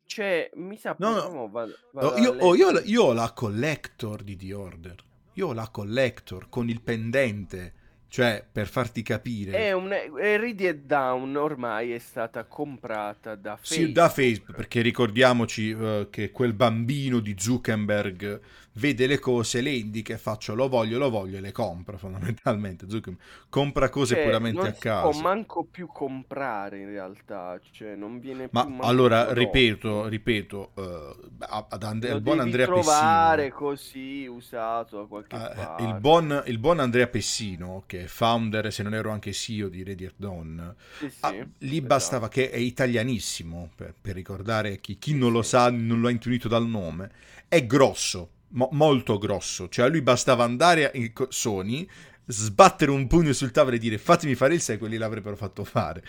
S2: Cioè, mi sa
S1: No, no.
S2: vado- vado
S1: Oh,
S2: a
S1: io, oh, io,
S2: leggere.
S1: io ho la collector di The Order. Io ho la collector con il pendente. Cioè, per farti capire.
S2: È un Ready and Down ormai è stata comprata da Facebook.
S1: Sì, da Facebook, perché ricordiamoci eh, che quel bambino di Zuckerberg vede le cose, le indica e faccio lo voglio, lo voglio e le compra fondamentalmente. (laughs) Zuckerberg compra cose
S2: Cioè,
S1: puramente
S2: non
S1: a caso.
S2: manco più comprare in realtà, cioè non viene
S1: Ma
S2: più manco
S1: allora, ripeto, ripeto, eh, ad And- il buon Andrea Pessino.
S2: così usato da qualche parte.
S1: il, buon, il buon Andrea Pessino, che è founder, se non ero anche CEO di Ready or Dawn,
S2: Sì, sì,
S1: ah, lì
S2: esatto.
S1: bastava che è italianissimo, per, per ricordare chi, chi non lo sa, non lo ha intuito dal nome, è grosso, mo- molto grosso, cioè a lui bastava andare in Sony, sbattere un pugno sul tavolo e dire fatemi fare il sequel, gli l'avrebbero fatto fare.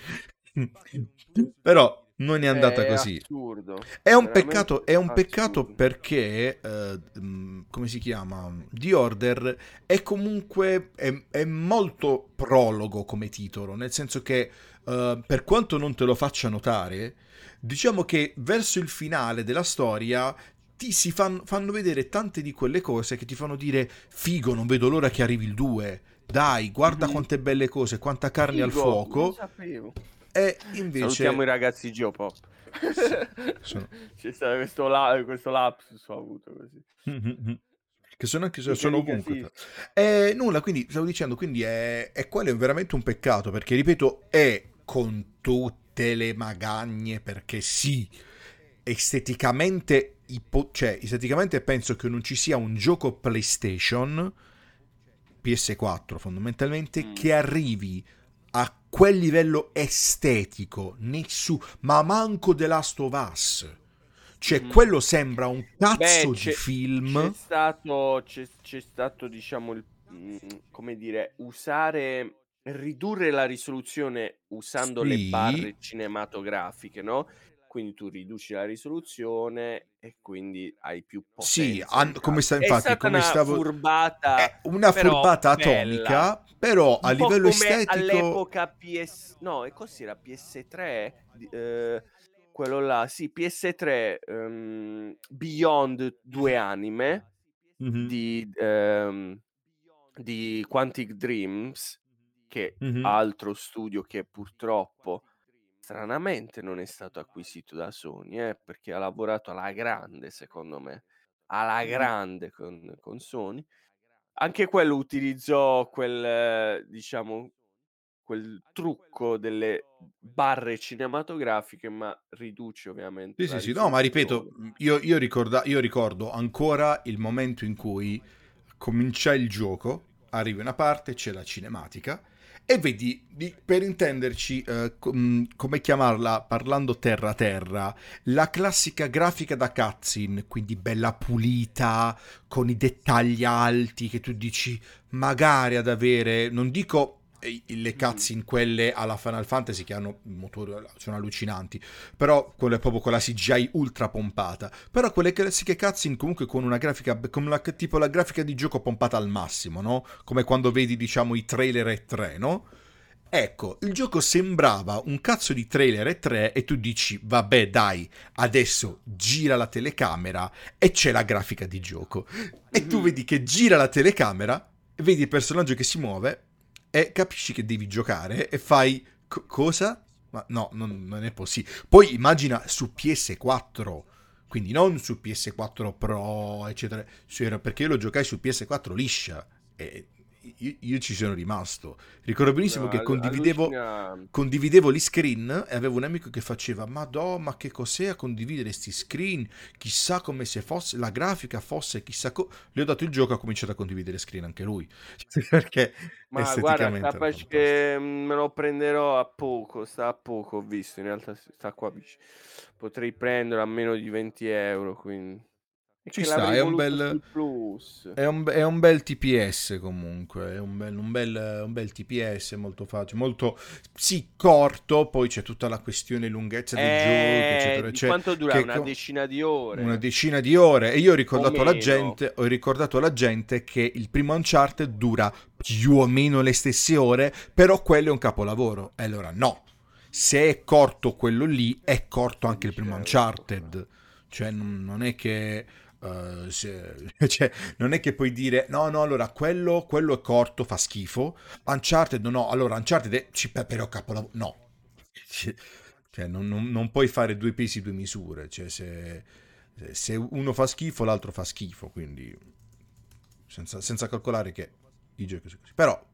S1: (laughs) Però non è andata
S2: È
S1: così.
S2: assurdo.
S1: È un peccato, è un peccato perché, eh, mm, come si chiama? The Order è comunque, è, è molto prologo come titolo, nel senso che eh, per quanto non te lo faccia notare, diciamo che verso il finale della storia ti si fan- fanno vedere tante di quelle cose che ti fanno dire figo, non vedo l'ora che arrivi il 2. Dai, guarda
S2: Mhm.
S1: quante belle cose, quanta carne al
S2: Figo, Non
S1: fuoco.
S2: sapevo.
S1: E invece...
S2: Salutiamo i ragazzi Geopop. (laughs)
S1: sono- (laughs)
S2: C'è stato questo, la- questo lapsus ho avuto così. (laughs)
S1: che sono anche sono ovunque.
S2: sì.
S1: Eh, nulla, quindi stavo dicendo, quindi è, è quello è veramente un peccato, perché ripeto, è con tutte le magagne, perché sì, esteticamente, ipo- cioè, esteticamente penso che non ci sia un gioco PlayStation, PS4 fondamentalmente,
S2: Mm.
S1: che arrivi a quel livello estetico, nessuno, ma manco The Last of Us. Cioè,
S2: Mhm.
S1: quello sembra un cazzo
S2: Beh,
S1: di film.
S2: C'è stato, c'è, c'è stato, diciamo, il, mm, come dire, usare, ridurre la risoluzione usando le
S1: Sì.
S2: barre cinematografiche, no? Quindi tu riduci la risoluzione e quindi hai più potenza.
S1: Sì, han- come sta-
S2: campo.
S1: infatti,
S2: è
S1: come
S2: una
S1: stavo-
S2: furbata,
S1: È una furbata
S2: bella.
S1: atomica, però a
S2: un po'
S1: livello estetico...
S2: all'epoca PS... No, e cos'era PS3? Di- eh, quello là, sì, PS3, ehm, Beyond Due Anime
S1: Mh-mh.
S2: di ehm, di Quantic Dreams, che
S1: Mh-mh.
S2: altro studio che purtroppo stranamente non è stato acquisito da Sony, eh, perché ha lavorato alla grande secondo me, alla grande con con Sony. Anche quello utilizzò quel diciamo, quel trucco delle barre cinematografiche, ma riduce ovviamente
S1: Sì, sì, sì. No, ma ripeto, mhmm, io io ricorda io ricordo ancora il momento in cui cominciai il gioco, arrivi a una parte, c'è la cinematica e vedi di per intenderci, ehm, co mhmm, come chiamarla parlando terra terra, la classica grafica da cutscene, quindi bella pulita, con i dettagli alti che tu dici: "Magari ad avere" non dico, le
S2: Mh-mh.
S1: cutscene quelle alla Final Fantasy che hanno motori sono allucinanti, però quelle proprio con la CGI ultra pompata. Però quelle classiche cutscene comunque con una grafica con la tipo la grafica di gioco pompata al massimo, no, come quando vedi diciamo i trailer E3, no, ecco, il gioco sembrava un cazzo di trailer E3 e tu dici: "Vabbè dai, adesso gira la telecamera e c'è la grafica di gioco". E tu
S2: Mh-mh.
S1: vedi che gira la telecamera, vedi il personaggio che si muove e capisci che devi giocare e fai "C cosa? Ma no, non non è possi" poi immagina su PS4, quindi non su PS4 Pro, eccetera, perché io lo giocai su PS4 liscia e i io ci sono rimasto. Ricordo benissimo
S2: No,
S1: che
S2: allu
S1: condividevo condividevo gli screen e avevo un amico che faceva: "Madò, ma che cos'è a condividere 'sti screen? Chissà come se fosse la grafica fosse chissà co" gli ho dato il gioco, ha cominciato a condividere screen anche lui, (laughs) perché
S2: Ma guarda, capace che me lo prenderò a poco, sta a poco ho visto, in realtà sta qua potrei prenderlo a meno di 20 €, quindi è
S1: Ci sta, è un bel è un è un bel TPS comunque, è un bel un bel un bel TPS molto faci molto sì, corto, poi c'è tutta la questione lunghezza del gioco,
S2: Eh,
S1: eccetera,
S2: di
S1: ecce
S2: quanto dura? Una
S1: co
S2: decina di
S1: una
S2: ore?
S1: decina di ore e io ho ricordato alla gente ho ricordato alla gente che il primo Uncharted dura più o meno le stesse ore, però quello è un capolavoro. E allora no, se è corto quello lì, è corto anche il primo
S2: 15 €, eh.
S1: Uncharted. Cioè non non è che Uh, se, (laughs) cioè, non è che puoi dire no, no, allora quello, quello è corto, fa schifo. Uncharted, no, allora Uncharted è ci, però capolavoro. No, cioè, non, non, non, puoi fare due pesi, due misure. Cioè, se, se uno fa schifo, l'altro fa schifo. Quindi, senza, senza calcolare che i giochi sono così. Però,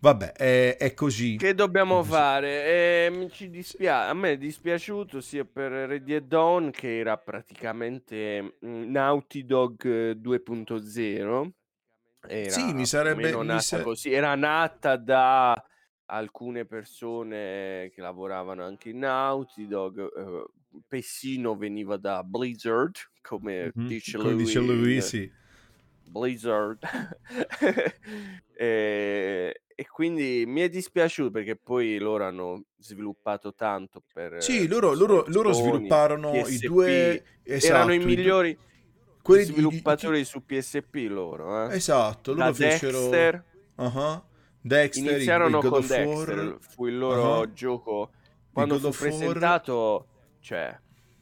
S1: vabbè, è, è così.
S2: Che dobbiamo
S1: così.
S2: fare? Eh, ci dispiace. A me è dispiaciuto sia per Ready at Dawn, che era praticamente Naughty Dog 2.0. Era
S1: sì, mi sarebbe. Mi
S2: nata
S1: sa...
S2: così. Era nata da alcune persone che lavoravano anche in Naughty Dog. Uh, Pessino veniva da Blizzard, come
S1: mm-hmm.
S2: dice
S1: come
S2: lui.
S1: Dice lui sì.
S2: Blizzard. (laughs) e, e, quindi mi è dispiaciuto perché poi loro hanno sviluppato tanto per
S1: Sì, loro, loro, loro svilupparono
S2: PSP.
S1: i due esatto,
S2: erano i migliori
S1: i due...
S2: sviluppatori i, i, su PSP loro, eh?
S1: Esatto, loro
S2: da
S1: fecero
S2: Dexter.
S1: Uh-huh. Dexter,
S2: iniziarono
S1: il, il
S2: con Dexter, fu il loro uh-huh. gioco quando fu presentato, cioè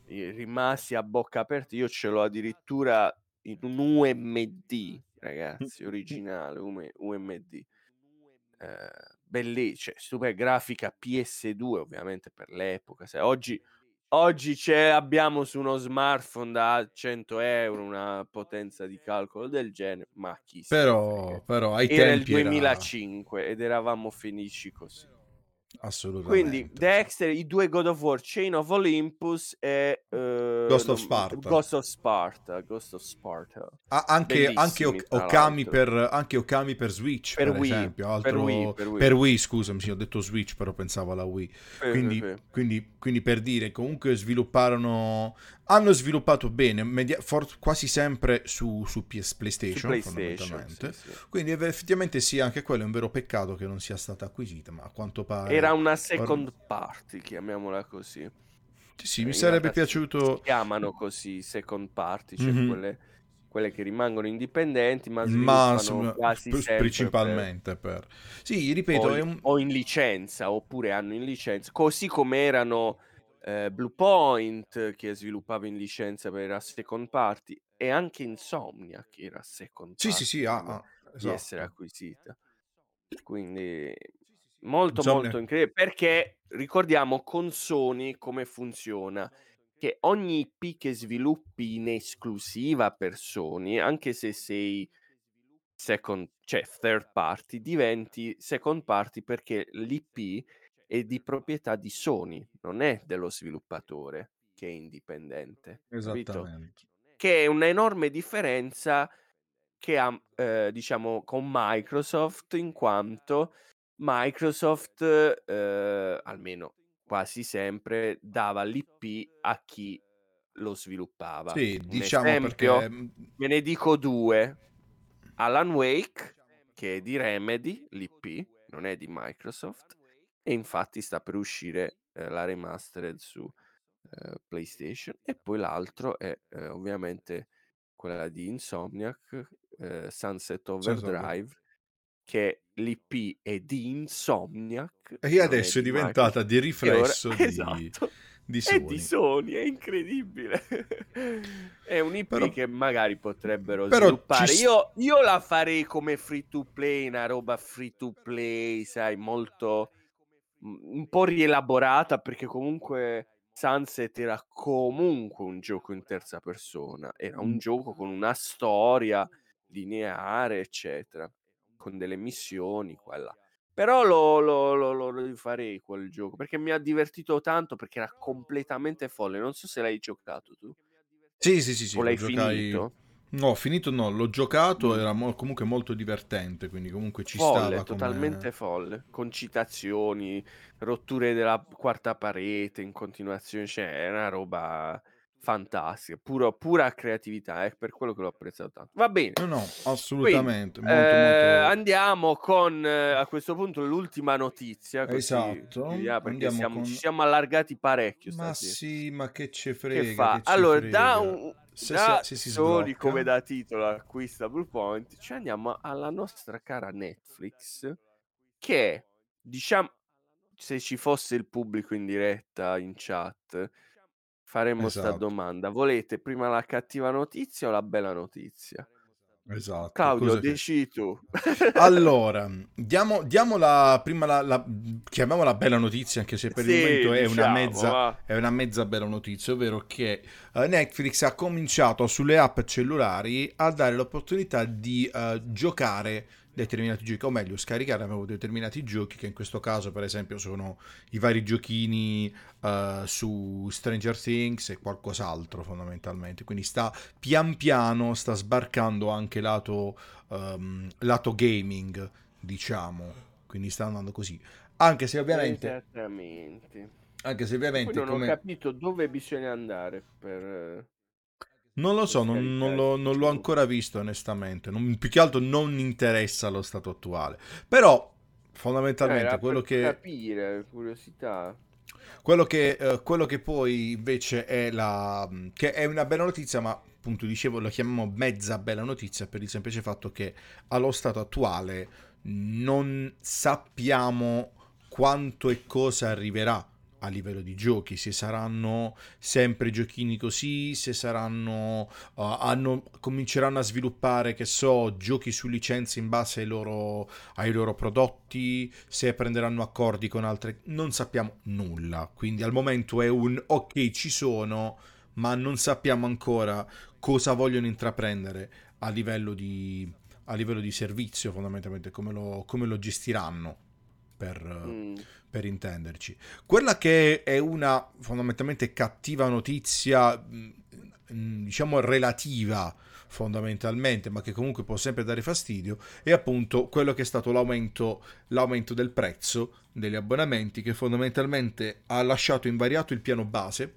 S2: rimasi a bocca aperta, io ce l'ho addirittura in un UMD, ragazzi, originale UMD. Eh, bellissimo, cioè, super grafica PS2 ovviamente per l'epoca. Se oggi, oggi c'è, abbiamo su uno smartphone da 100 euro una potenza di calcolo del genere, ma chi
S1: però, però ai
S2: era
S1: tempi
S2: il 2005 era... ed eravamo felici così.
S1: Assolutamente.
S2: Quindi Dexter, i due God of War, Chain of Olympus e uh,
S1: Ghost of Sparta.
S2: Ghost of Sparta, Ghost of Sparta.
S1: Ah, anche, anche Okami, per, anche Okami per Switch, per, per Wii, esempio. Altro...
S2: Per, Wii, per, Wii.
S1: per Wii, scusami, sì, ho detto Switch, però pensavo alla Wii. Quindi,
S2: eh, eh.
S1: quindi, quindi per dire, comunque svilupparono... Hanno sviluppato bene, media, for, quasi sempre su, su PS PlayStation,
S2: su PlayStation
S1: fondamentalmente.
S2: Sì, sì.
S1: Quindi effettivamente sì, anche quello è un vero peccato che non sia stata acquisita, ma a quanto pare...
S2: Era una second party, chiamiamola così.
S1: Sì, sì, mi sarebbe piaciuto...
S2: Si chiamano così second party, cioè mm-hmm. quelle, quelle, che rimangono indipendenti, ma ma, quasi sempre
S1: principalmente per... per... Sì, ripeto...
S2: O,
S1: un...
S2: o in licenza, oppure hanno in licenza, così come erano eh, Bluepoint che sviluppava in licenza per la second party e anche Insomnia che era second
S1: Sì,
S2: party
S1: sì, sì, ah,
S2: prima
S1: ah,
S2: di essere
S1: esatto.
S2: acquisita. Quindi molto
S1: Insomnia.
S2: molto incredibile perché ricordiamo con Sony come funziona che ogni IP che sviluppi in esclusiva per Sony, anche se sei second, cioè third party, diventi second party perché l'IP è di proprietà di Sony, non è dello sviluppatore che è indipendente, capito?
S1: Esattamente.
S2: Che è un'enorme differenza che ha, eh, diciamo, con Microsoft in quanto Microsoft, eh, almeno quasi sempre, dava l'IP a chi lo sviluppava.
S1: Sì,
S2: Un
S1: diciamo
S2: esempio,
S1: perché... mm,
S2: ve ne dico due. Alan Wake, che è di Remedy, l'IP, non è di Microsoft, e infatti sta per uscire eh, la remastered su eh, PlayStation. E poi l'altro è eh, ovviamente quella di Insomniac, eh, Sunset Overdrive, che l'IP è di Insomniac.
S1: E adesso è
S2: di
S1: diventata
S2: Microsoft,
S1: di (laughs)
S2: e ora-
S1: riflesso di,
S2: esatto.
S1: di
S2: È
S1: Sony.
S2: di Sony, è incredibile. è un IP
S1: Però-
S2: che magari potrebbero sviluppare.
S1: ci
S2: Io, io la farei come free to play, una roba free to play, sai, molto un po' rielaborata perché comunque Sunset era comunque un gioco in terza persona, era un
S1: Mm.
S2: gioco con una storia lineare, eccetera, con delle missioni, quella. Però lo, lo, lo, lo rifarei quel gioco perché mi ha divertito tanto perché era completamente folle. Non so se l'hai giocato tu.
S1: Sì, sì, sì, sì,
S2: o l'hai
S1: giocai...
S2: finito.
S1: No, finito no, l'ho giocato,
S2: Mm.
S1: era mo- comunque molto divertente, quindi comunque ci
S2: folle,
S1: stava come...
S2: totalmente folle, con citazioni, rotture della quarta parete in continuazione, cioè è una roba fantastica, puro- pura creatività, è per quello che l'ho apprezzato tanto. Va bene.
S1: No, no,
S2: Quindi,
S1: assolutamente, molto,
S2: eh,
S1: molto...
S2: andiamo con eh, a questo punto l'ultima notizia, così
S1: Esatto,
S2: chiudiamo, perché
S1: andiamo
S2: siamo-
S1: con-
S2: ci siamo allargati parecchio
S1: Ma
S2: stasera.
S1: sì, ma che ce frega,
S2: Che fa?
S1: che ci
S2: Allora,
S1: frega.
S2: da, un,
S1: Se-
S2: da
S1: se- se sblocca.
S2: come da titolo acquista Bluepoint, ci andiamo alla nostra cara Netflix, che diciamo, se ci fosse il pubblico in diretta in chat, faremmo sta
S1: Esatto.
S2: domanda. Volete prima la cattiva notizia o la bella notizia?
S1: Esatto.
S2: Claudio,
S1: cosa che-
S2: tu.
S1: Allora, diamo, diamo la prima la, la- chiamiamola bella notizia, anche se per il
S2: Sì,
S1: momento è una
S2: diciamo,
S1: mezza è una mezza bella notizia, ovvero che eh, Netflix ha cominciato sulle app cellulari a dare l'opportunità di eh, giocare determinati giochi, o meglio, scaricare proprio determinati giochi, che in questo caso, per esempio, sono i vari giochini eh, su Stranger Things e qualcos'altro fondamentalmente. Quindi sta pian piano, sta sbarcando anche lato, ehm, lato gaming, diciamo. Quindi sta andando così. Anche se ovviamente,
S2: Esattamente.
S1: anche se
S2: Poi
S1: ovviamente
S2: non
S1: come...
S2: ho capito dove bisogna andare per... eh,
S1: Non lo so, non, non l'ho, non l'ho ancora visto onestamente. Non- più che altro non interessa lo stato attuale. Però, fondamentalmente,
S2: Era
S1: quello che...
S2: capire, curiosità.
S1: Quello che, eh, quello che poi invece è la... che è una bella notizia, ma appunto dicevo, lo chiamiamo mezza bella notizia per il semplice fatto che allo stato attuale non sappiamo quanto e cosa arriverà a livello di giochi, se saranno sempre giochini così, se saranno uh, hanno, cominceranno a sviluppare, che so, giochi su licenze in base ai loro, ai loro prodotti, se prenderanno accordi con altre, non sappiamo nulla. Quindi al momento è un ok, ci sono, ma non sappiamo ancora cosa vogliono intraprendere a livello di, a livello di servizio, fondamentalmente, come lo, come lo gestiranno per,
S2: Mm.
S1: per intenderci. Quella che è una fondamentalmente cattiva notizia, mh, mh, diciamo relativa fondamentalmente, ma che comunque può sempre dare fastidio, è appunto quello che è stato l'aumento, l'aumento del prezzo degli abbonamenti, che fondamentalmente ha lasciato invariato il piano base,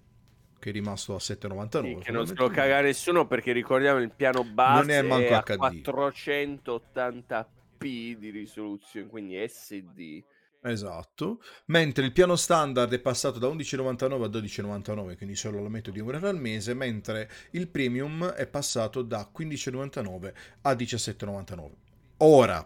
S1: che è rimasto a 7,99.
S2: Sì, che non se lo caga nessuno perché ricordiamo il piano base
S1: Non è manco
S2: a
S1: HD.
S2: 480p di risoluzione, quindi SD.
S1: Esatto, mentre il piano standard è passato da 11,99 a 12,99, quindi solo l'aumento di un euro al mese, mentre il premium è passato da 15,99 a 17,99. Ora,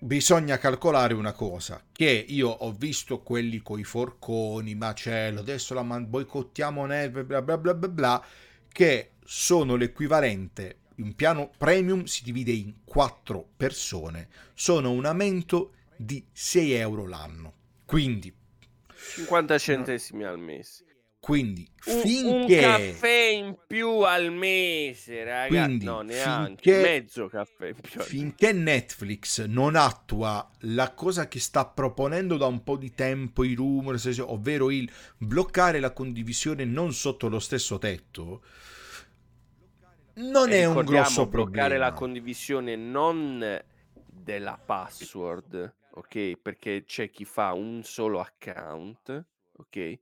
S1: bisogna calcolare una cosa, che io ho visto quelli coi forconi, macello, adesso la man- boicottiamo neve, bla bla bla bla bla, che sono l'equivalente, in piano premium si divide in quattro persone, sono un aumento di 6 euro l'anno. Quindi
S2: 50 centesimi al mese.
S1: Quindi finché
S2: un caffè in più al mese, ragazzi.
S1: Quindi,
S2: no, neanche
S1: finché-
S2: mezzo caffè in più.
S1: finché Netflix non attua la cosa che sta proponendo da un po' di tempo i rumors, ovvero il bloccare la condivisione non sotto lo stesso tetto, non
S2: E
S1: è un grosso
S2: bloccare
S1: problema.
S2: la condivisione non della password, ok? Perché c'è chi fa un solo account, ok?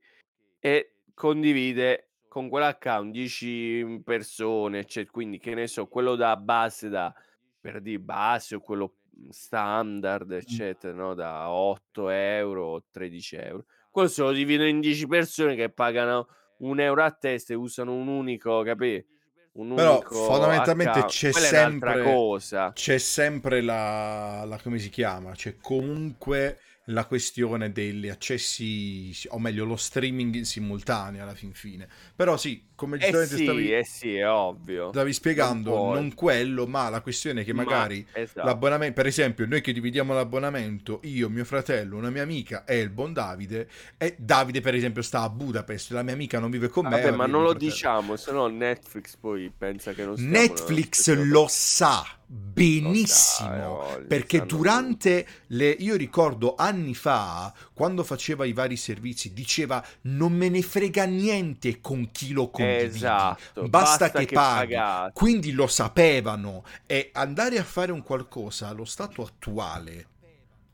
S2: E condivide con quell'account 10 persone, cioè, quindi che ne so, quello da base da per di base o quello standard, eccetera, no? Da 8 euro, 13 euro. Quello se lo dividono in 10 persone che pagano un euro a testa e usano un unico, capì? Un
S1: Però fondamentalmente
S2: account.
S1: c'è sempre-. C'è sempre la, la- come si chiama? C'è comunque la questione degli accessi, o meglio, lo streaming in simultanea alla fin fine. Però sì, come
S2: Eh
S1: giustamente
S2: sì,
S1: stavi,
S2: eh sì, è ovvio.
S1: stavi spiegando,
S2: Non
S1: non, quello, ma la questione che
S2: Ma-
S1: magari
S2: esatto.
S1: l'abbonamento, per esempio, noi che dividiamo l'abbonamento, io, mio fratello, una mia amica e il buon Davide, e Davide per esempio sta a Budapest, la mia amica non vive con me.
S2: Vabbè, ma non lo
S1: fratello.
S2: diciamo, se no Netflix poi pensa che non nello
S1: Netflix lo sa Benissimo
S2: oh,
S1: perché durante le io ricordo anni fa quando faceva i vari servizi diceva non me ne frega niente con chi lo condividi
S2: Esatto,
S1: basta, che, paghi
S2: pagate.
S1: quindi lo sapevano e andare a fare un qualcosa allo stato attuale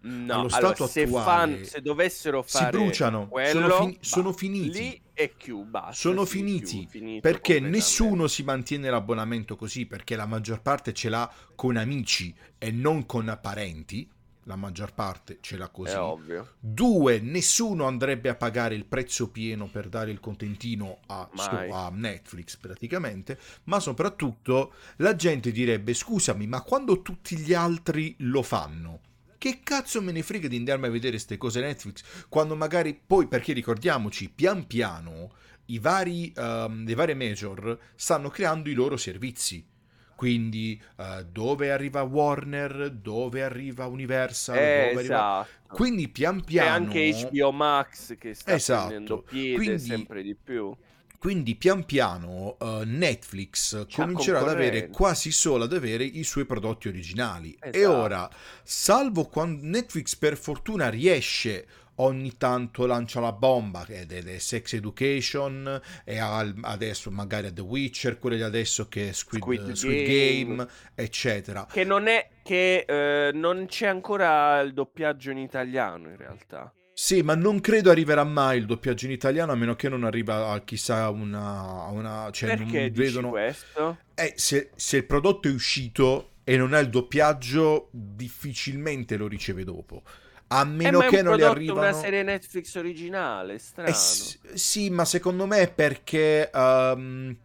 S2: No,
S1: allo
S2: allora,
S1: stato
S2: se,
S1: attuale
S2: fan- se dovessero
S1: si
S2: fare
S1: bruciano,
S2: quello,
S1: sono fin- sono finiti.
S2: Lì è chiù, basta.
S1: sono
S2: sì,
S1: finiti
S2: finito
S1: perché nessuno si mantiene l'abbonamento così perché la maggior parte ce l'ha con amici e non con parenti la maggior parte ce l'ha così
S2: È ovvio.
S1: due nessuno andrebbe a pagare il prezzo pieno per dare il contentino a,
S2: Mai.
S1: a Netflix praticamente ma soprattutto la gente direbbe scusami ma quando tutti gli altri lo fanno che cazzo me ne frega di andarmi a vedere queste cose Netflix quando magari poi perché ricordiamoci pian piano i vari, ehm, le varie major stanno creando i loro servizi quindi eh, dove arriva Warner dove arriva Universal
S2: Eh,
S1: dove arriva...
S2: esatto.
S1: quindi pian piano
S2: anche HBO Max che sta
S1: Esatto.
S2: prendendo piede
S1: Quindi-
S2: sempre di più.
S1: Quindi pian piano eh, Netflix
S2: C'ha
S1: comincerà ad avere quasi solo ad avere i suoi prodotti originali. E
S2: Esatto.
S1: ora, salvo quando Netflix per fortuna riesce ogni tanto lancia la bomba ed è Sex Education e adesso magari a The Witcher, quelle di adesso che è Squid,
S2: Squid
S1: Squid
S2: Game.
S1: Game, eccetera.
S2: Che non è che eh, non c'è ancora il doppiaggio in italiano in realtà.
S1: Sì, ma non credo arriverà mai il doppiaggio in italiano a meno che non arriva a chissà una... una cioè
S2: Perché
S1: non vedono...
S2: questo?
S1: Eh, se, se il prodotto è uscito e non ha il doppiaggio, difficilmente lo riceve dopo. A
S2: Eh,
S1: meno
S2: è
S1: che non gli
S2: prodotto,
S1: arrivano.
S2: una serie Netflix originale, strano.
S1: Eh, sì, ma secondo me è perché ehm,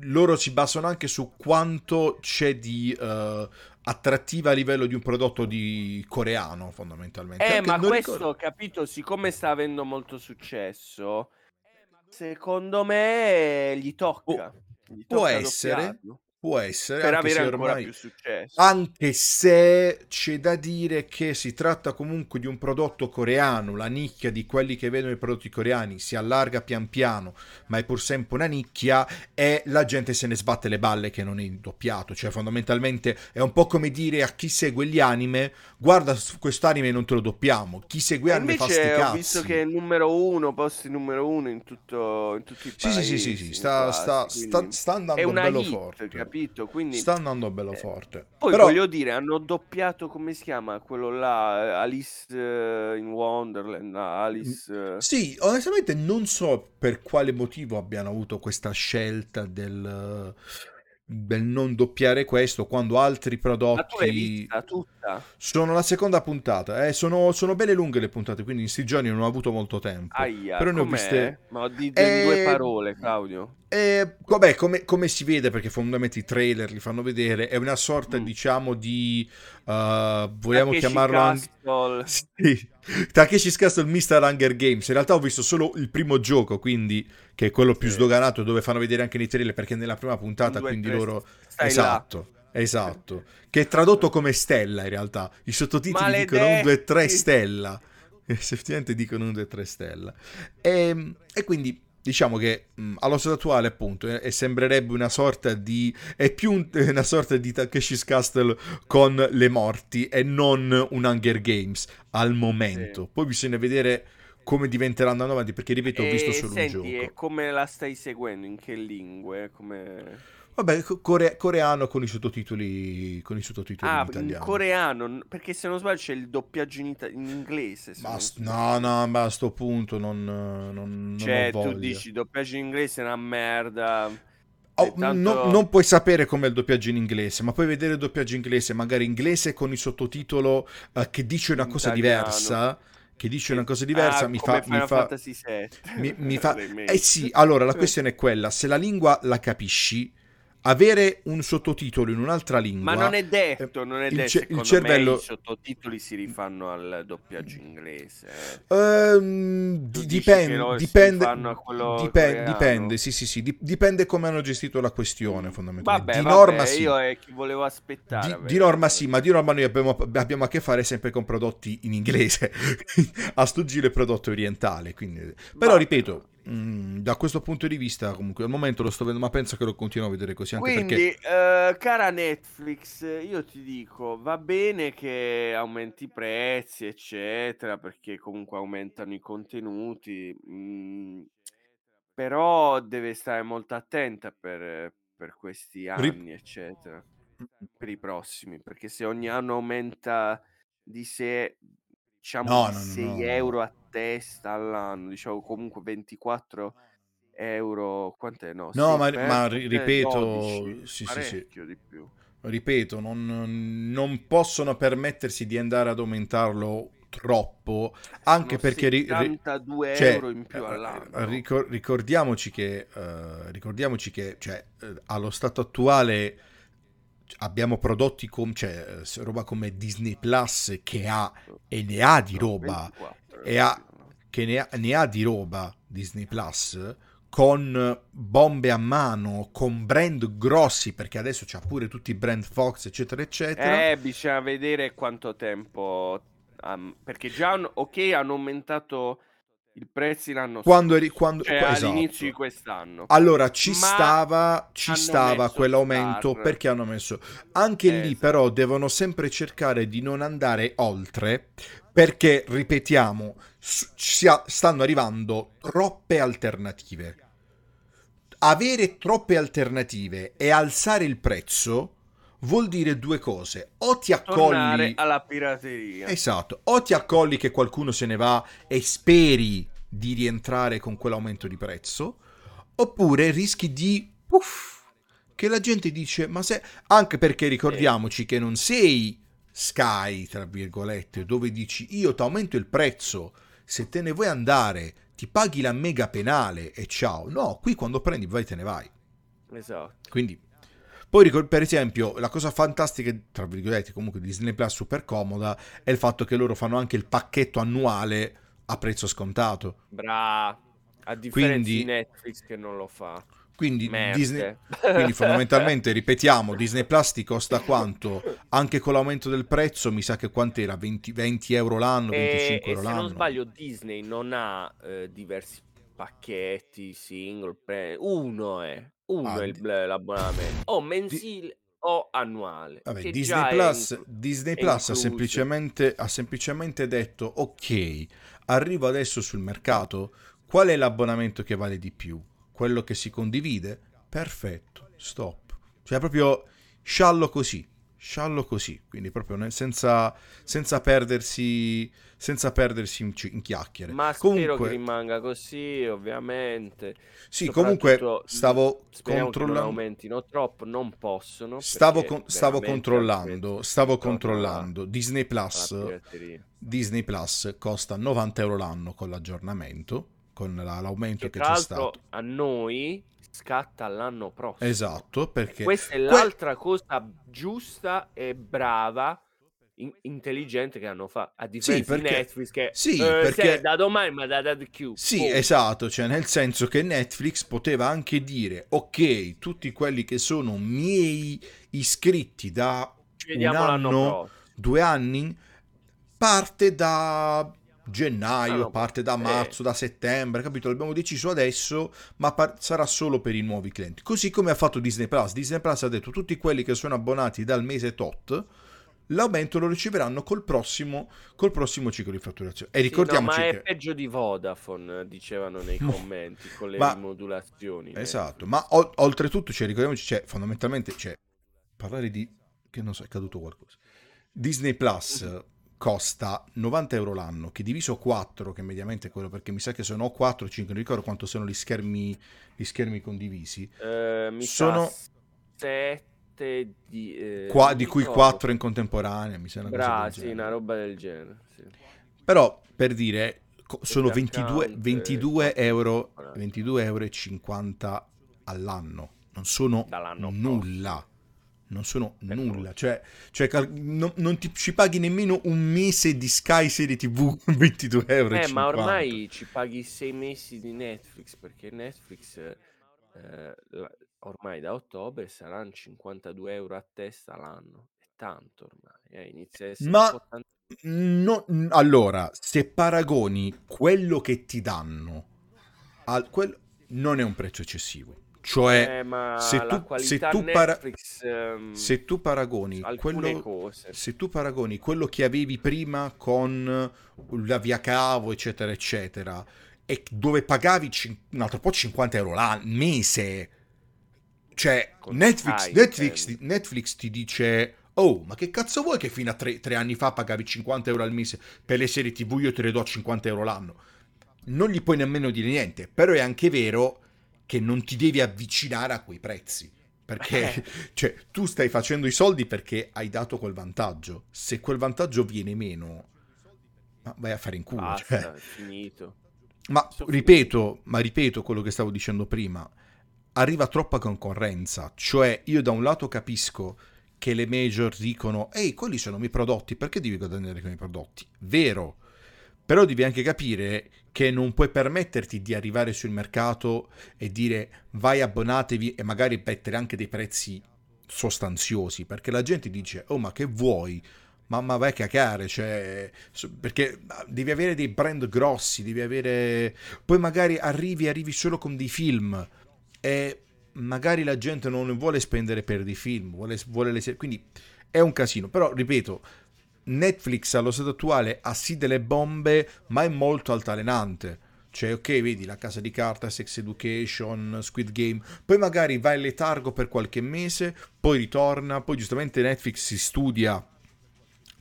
S1: loro si basano anche su quanto c'è di eh, attrattiva a livello di un prodotto di coreano, fondamentalmente.
S2: Eh,
S1: Anche-
S2: ma questo,
S1: ricordo-
S2: capito, siccome sta avendo molto successo, secondo me gli tocca. Gli
S1: può
S2: tocca
S1: essere,
S2: doppiarlo,
S1: Può essere,
S2: per
S1: anche
S2: avere
S1: se
S2: ancora
S1: ormai...
S2: più successo.
S1: Anche se c'è da dire che si tratta comunque di un prodotto coreano, la nicchia di quelli che vedono i prodotti coreani si allarga pian piano, ma è pur sempre una nicchia e la gente se ne sbatte le balle che non è doppiato, cioè fondamentalmente è un po' come dire a chi segue gli anime, guarda quest'anime non te lo doppiamo, chi segue
S2: E
S1: anime fa sti
S2: invece ho
S1: cazzi.
S2: visto che è numero uno, posti numero uno in, tutto, in tutti i
S1: Sì, sì,
S2: paesi.
S1: sì, sì, sì, sta,
S2: quasi,
S1: sta, sta, sta andando bello
S2: hit,
S1: forte.
S2: capito? Quindi
S1: Sta andando bello
S2: eh,
S1: forte.
S2: Poi
S1: Però
S2: voglio dire, hanno doppiato, come si chiama, quello là, Alice eh, in Wonderland, Alice... eh,
S1: Sì, onestamente non so per quale motivo abbiano avuto questa scelta del, del non doppiare questo quando altri prodotti sono la seconda puntata, eh, sono, sono belle lunghe le puntate, quindi in sti giorni non ho avuto molto tempo.
S2: Aia,
S1: Però ne ho viste...
S2: Ma di, di due
S1: Eh,
S2: parole, Claudio.
S1: E, vabbè, come, come, si vede, perché fondamentalmente i trailer li fanno vedere, è una sorta, mm. diciamo, di... Uh, vogliamo Takeshi chiamarlo anche... (laughs) Sì. Takeshi's Castle Mr. Hunger Games. In realtà ho visto solo il primo gioco, quindi, che è quello più sdoganato, dove fanno vedere anche nei trailer, perché nella prima puntata, Due, quindi tre, loro... Esatto. Là. Esatto, che è tradotto come stella in realtà. I sottotitoli Maledetti. dicono 1, 2, 3 stella. Effettivamente dicono 1, 2, 3 stella. E, e quindi diciamo che mh, allo stato attuale appunto eh, sembrerebbe una sorta di è più un, (laughs) una sorta di Takeshi's Castle con le morti e non un Hunger Games al momento. Sì. poi bisogna vedere come diventerà andando avanti perché ripeto ho visto solo
S2: senti,
S1: un gioco.
S2: e come la stai seguendo? In che lingue? Come
S1: Vabbè, core- coreano con i sottotitoli, con i sottotitoli
S2: ah,
S1: in italiano.
S2: coreano, perché se non sbaglio c'è il doppiaggio in, ita- in inglese.
S1: Bast- no, no, ma a sto punto non, non,
S2: cioè,
S1: non
S2: tu dici doppiaggio in inglese è una merda.
S1: Oh, tanto... no, non puoi sapere com'è il doppiaggio in inglese, ma puoi vedere il doppiaggio in inglese, magari inglese con il sottotitolo uh, che dice una cosa Italiano. diversa che dice una cosa diversa
S2: ah,
S1: mi fa, mi fa,
S2: mi,
S1: mi (laughs) fa eh sì allora la (laughs) questione è quella se la lingua la capisci avere un sottotitolo in un'altra lingua.
S2: Ma non è detto, non è detto. Ce- il cervello... i sottotitoli si rifanno al doppiaggio inglese.
S1: Um, dipende, dipende, dipende, dipende, sì, sì, sì, dipende come hanno gestito la questione, fondamentalmente.
S2: Vabbè,
S1: di
S2: vabbè, norma sì. Io è chi volevo aspettare.
S1: Di, di norma sì, ma di norma noi abbiamo, abbiamo, a che fare sempre con prodotti in inglese, (laughs) a stugire prodotti orientali. Quindi... Però, ripeto Mm, da questo punto di vista, comunque, al momento lo sto vedendo, ma penso che lo continuo a vedere così. Anche
S2: Quindi,
S1: perché...
S2: uh, cara Netflix, io ti dico, va bene che aumenti i prezzi, eccetera, perché comunque aumentano i contenuti, mh, mm, però deve stare molto attenta per, per questi anni, Rip... eccetera, per i prossimi, perché se ogni anno aumenta di sé diciamo no, no, 6 no, euro a testa all'anno, diciamo comunque 24 euro, quant'è? No,
S1: no ma, ma ripeto, 12, sì, sì, sì.
S2: di più.
S1: Ripeto, non, non, possono permettersi di andare ad aumentarlo troppo, anche Sono perché...
S2: 72 cioè, euro in più eh, all'anno.
S1: Ricor- ricordiamoci che, uh, ricordiamoci che cioè, uh, allo stato attuale abbiamo prodotti come cioè, roba come Disney Plus che ha e ne ha di roba e ha, che ne ha, ne ha di roba Disney Plus con bombe a mano, con brand grossi, perché adesso c'ha pure tutti i brand Fox, eccetera, eccetera.
S2: Eh, bisogna vedere quanto tempo. Um, perché già, ok, hanno aumentato i prezzi l'anno
S1: quando eri, quando,
S2: cioè, esatto. all'inizio di quest'anno.
S1: Allora ci Ma stava, ci stava quell'aumento star. perché hanno messo anche esatto. lì però devono sempre cercare di non andare oltre perché ripetiamo stanno arrivando troppe alternative. Avere troppe alternative e alzare il prezzo vuol dire due cose. O ti accogli
S2: Tornare alla pirateria.
S1: Esatto, o ti accogli che qualcuno se ne va e speri di rientrare con quell'aumento di prezzo, oppure rischi di uff, che la gente dice "Ma se anche perché ricordiamoci che non sei Sky, tra virgolette, dove dici "Io ti aumento il prezzo, se te ne vuoi andare, ti paghi la mega penale e ciao". No, qui quando prendi vai te ne vai.
S2: Esatto.
S1: Quindi poi, per esempio, la cosa fantastica, tra virgolette, comunque di Disney Plus super comoda, è il fatto che loro fanno anche il pacchetto annuale a prezzo scontato.
S2: Bra, a differenza quindi, di Netflix che non lo fa.
S1: Quindi, Disney, (laughs) quindi fondamentalmente, ripetiamo, Disney Plus ti costa quanto? Anche con l'aumento del prezzo, mi sa che quant'era? 20, 20 euro l'anno, 25 e, euro
S2: e
S1: l'anno.
S2: Se non sbaglio, Disney non ha eh, diversi pacchetti single, pre... uno è uno ah, è il, l'abbonamento, o mensile di... o annuale.
S1: Vabbè, Disney Plus, in... Disney Plus ha, semplicemente, ha semplicemente detto ok, arrivo adesso sul mercato, qual è l'abbonamento che vale di più? Quello che si condivide? Perfetto, stop. Cioè proprio sciallo così sciallo così, quindi proprio senza, senza, perdersi, senza perdersi in, in chiacchiere.
S2: Ma comunque, spero che rimanga così, ovviamente.
S1: Sì, comunque stavo controllando. Non
S2: aumentino troppo, non possono.
S1: Stavo, con, stavo controllando, stavo controllando. Disney Plus, Disney Plus costa 90 euro l'anno con l'aggiornamento con la, l'aumento
S2: Che
S1: che c'è stato.
S2: a noi scatta l'anno prossimo.
S1: Esatto, perché
S2: questa è
S1: que-
S2: l'altra cosa giusta e brava, in- intelligente che hanno fatto. A differenza di
S1: perché-
S2: Netflix che
S1: sì,
S2: eh,
S1: perché-
S2: sì, da domani ma da, da più.
S1: Sì,
S2: Boom.
S1: esatto, cioè nel senso che Netflix poteva anche dire, ok, tutti quelli che sono miei iscritti da un anno, due anni, parte da gennaio,
S2: Ah,
S1: parte da
S2: eh.
S1: marzo, da settembre, capito? L'abbiamo deciso adesso, ma par- sarà solo per i nuovi clienti. Così come ha fatto Disney Plus. Disney Plus ha detto tutti quelli che sono abbonati dal mese tot, l'aumento lo riceveranno col prossimo, col prossimo ciclo di fatturazione. E
S2: Sì, no,
S1: ricordiamoci
S2: ma è
S1: che...
S2: peggio di Vodafone, dicevano nei commenti, con le
S1: ma-
S2: rimodulazioni. eh.
S1: Esatto, ma o- oltretutto, cioè, ricordiamoci, c'è fondamentalmente, c'è parlare di, che non so, è caduto qualcosa. Disney Plus
S2: Mhm.
S1: Costa 90 euro l'anno, che diviso 4, che mediamente è quello, perché mi sa che sono 4 5, non ricordo quanto sono gli schermi, gli schermi condivisi,
S2: Eh, mi
S1: Sono-
S2: sa sette di... eh,
S1: qua- di cui
S2: ricordo.
S1: 4 in contemporanea, mi sembra
S2: Bra, sì, una roba del genere. Sì.
S1: Però, per dire, co- sono
S2: per
S1: 22,
S2: account,
S1: 22
S2: eh,
S1: euro,
S2: 40.
S1: 22 euro e 50 all'anno. Non sono nulla. Non sono
S2: Per
S1: nulla. Cioè, cioè, non, non ti ci paghi nemmeno un mese di Sky Serie TV 22 (laughs) euro.
S2: Eh, ma
S1: 50.
S2: ormai ci paghi sei mesi di Netflix perché Netflix eh, ormai da ottobre saranno 52 euro a testa l'anno. È tanto ormai. eh, Inizia a essere
S1: Ma-
S2: un po' tanto.
S1: No, allora, se paragoni quello che ti danno al quello non è un prezzo eccessivo. Cioè,
S2: Eh,
S1: se tu- se tu para-
S2: Netflix ehm,
S1: se tu paragoni quello, se tu paragoni quello che avevi prima con la via cavo, eccetera, eccetera, e dove pagavi cin- un altro po' 50 euro al mese, cioè Netflix, Netflix,
S2: intendi.
S1: Netflix ti dice. Oh, ma che cazzo vuoi che fino a tre, tre anni fa pagavi 50 euro al mese per le serie TV? Io te le do a 50 euro l'anno. Non gli puoi nemmeno dire niente. Però è anche vero che non ti devi avvicinare a quei prezzi. Perché
S2: Eh. (laughs)
S1: cioè, tu stai facendo i soldi perché hai dato quel vantaggio. Se quel vantaggio viene meno, ma vai a fare in culo.
S2: Basta,
S1: cioè. Ma ripeto, ma ripeto quello che stavo dicendo prima. Arriva troppa concorrenza. Cioè, io da un lato capisco che le major dicono: Ehi, quelli sono i miei prodotti, perché devi guadagnare con i prodotti? Vero. Però devi anche capire che non puoi permetterti di arrivare sul mercato e dire vai abbonatevi e magari mettere anche dei prezzi sostanziosi, perché la gente dice oh ma che vuoi? Mamma vai a cacare, cioè, perché ah, devi avere dei brand grossi, devi avere... Poi magari arrivi, arrivi solo con dei film e magari la gente non vuole spendere per dei film, vuole, vuole le quindi è un casino. Però, ripeto, Netflix allo stato attuale ha sì delle bombe, ma è molto altalenante. Cioè, ok, vedi la casa di carta, Sex Education, Squid Game, poi magari va in letargo per qualche mese, poi ritorna, poi giustamente Netflix si studia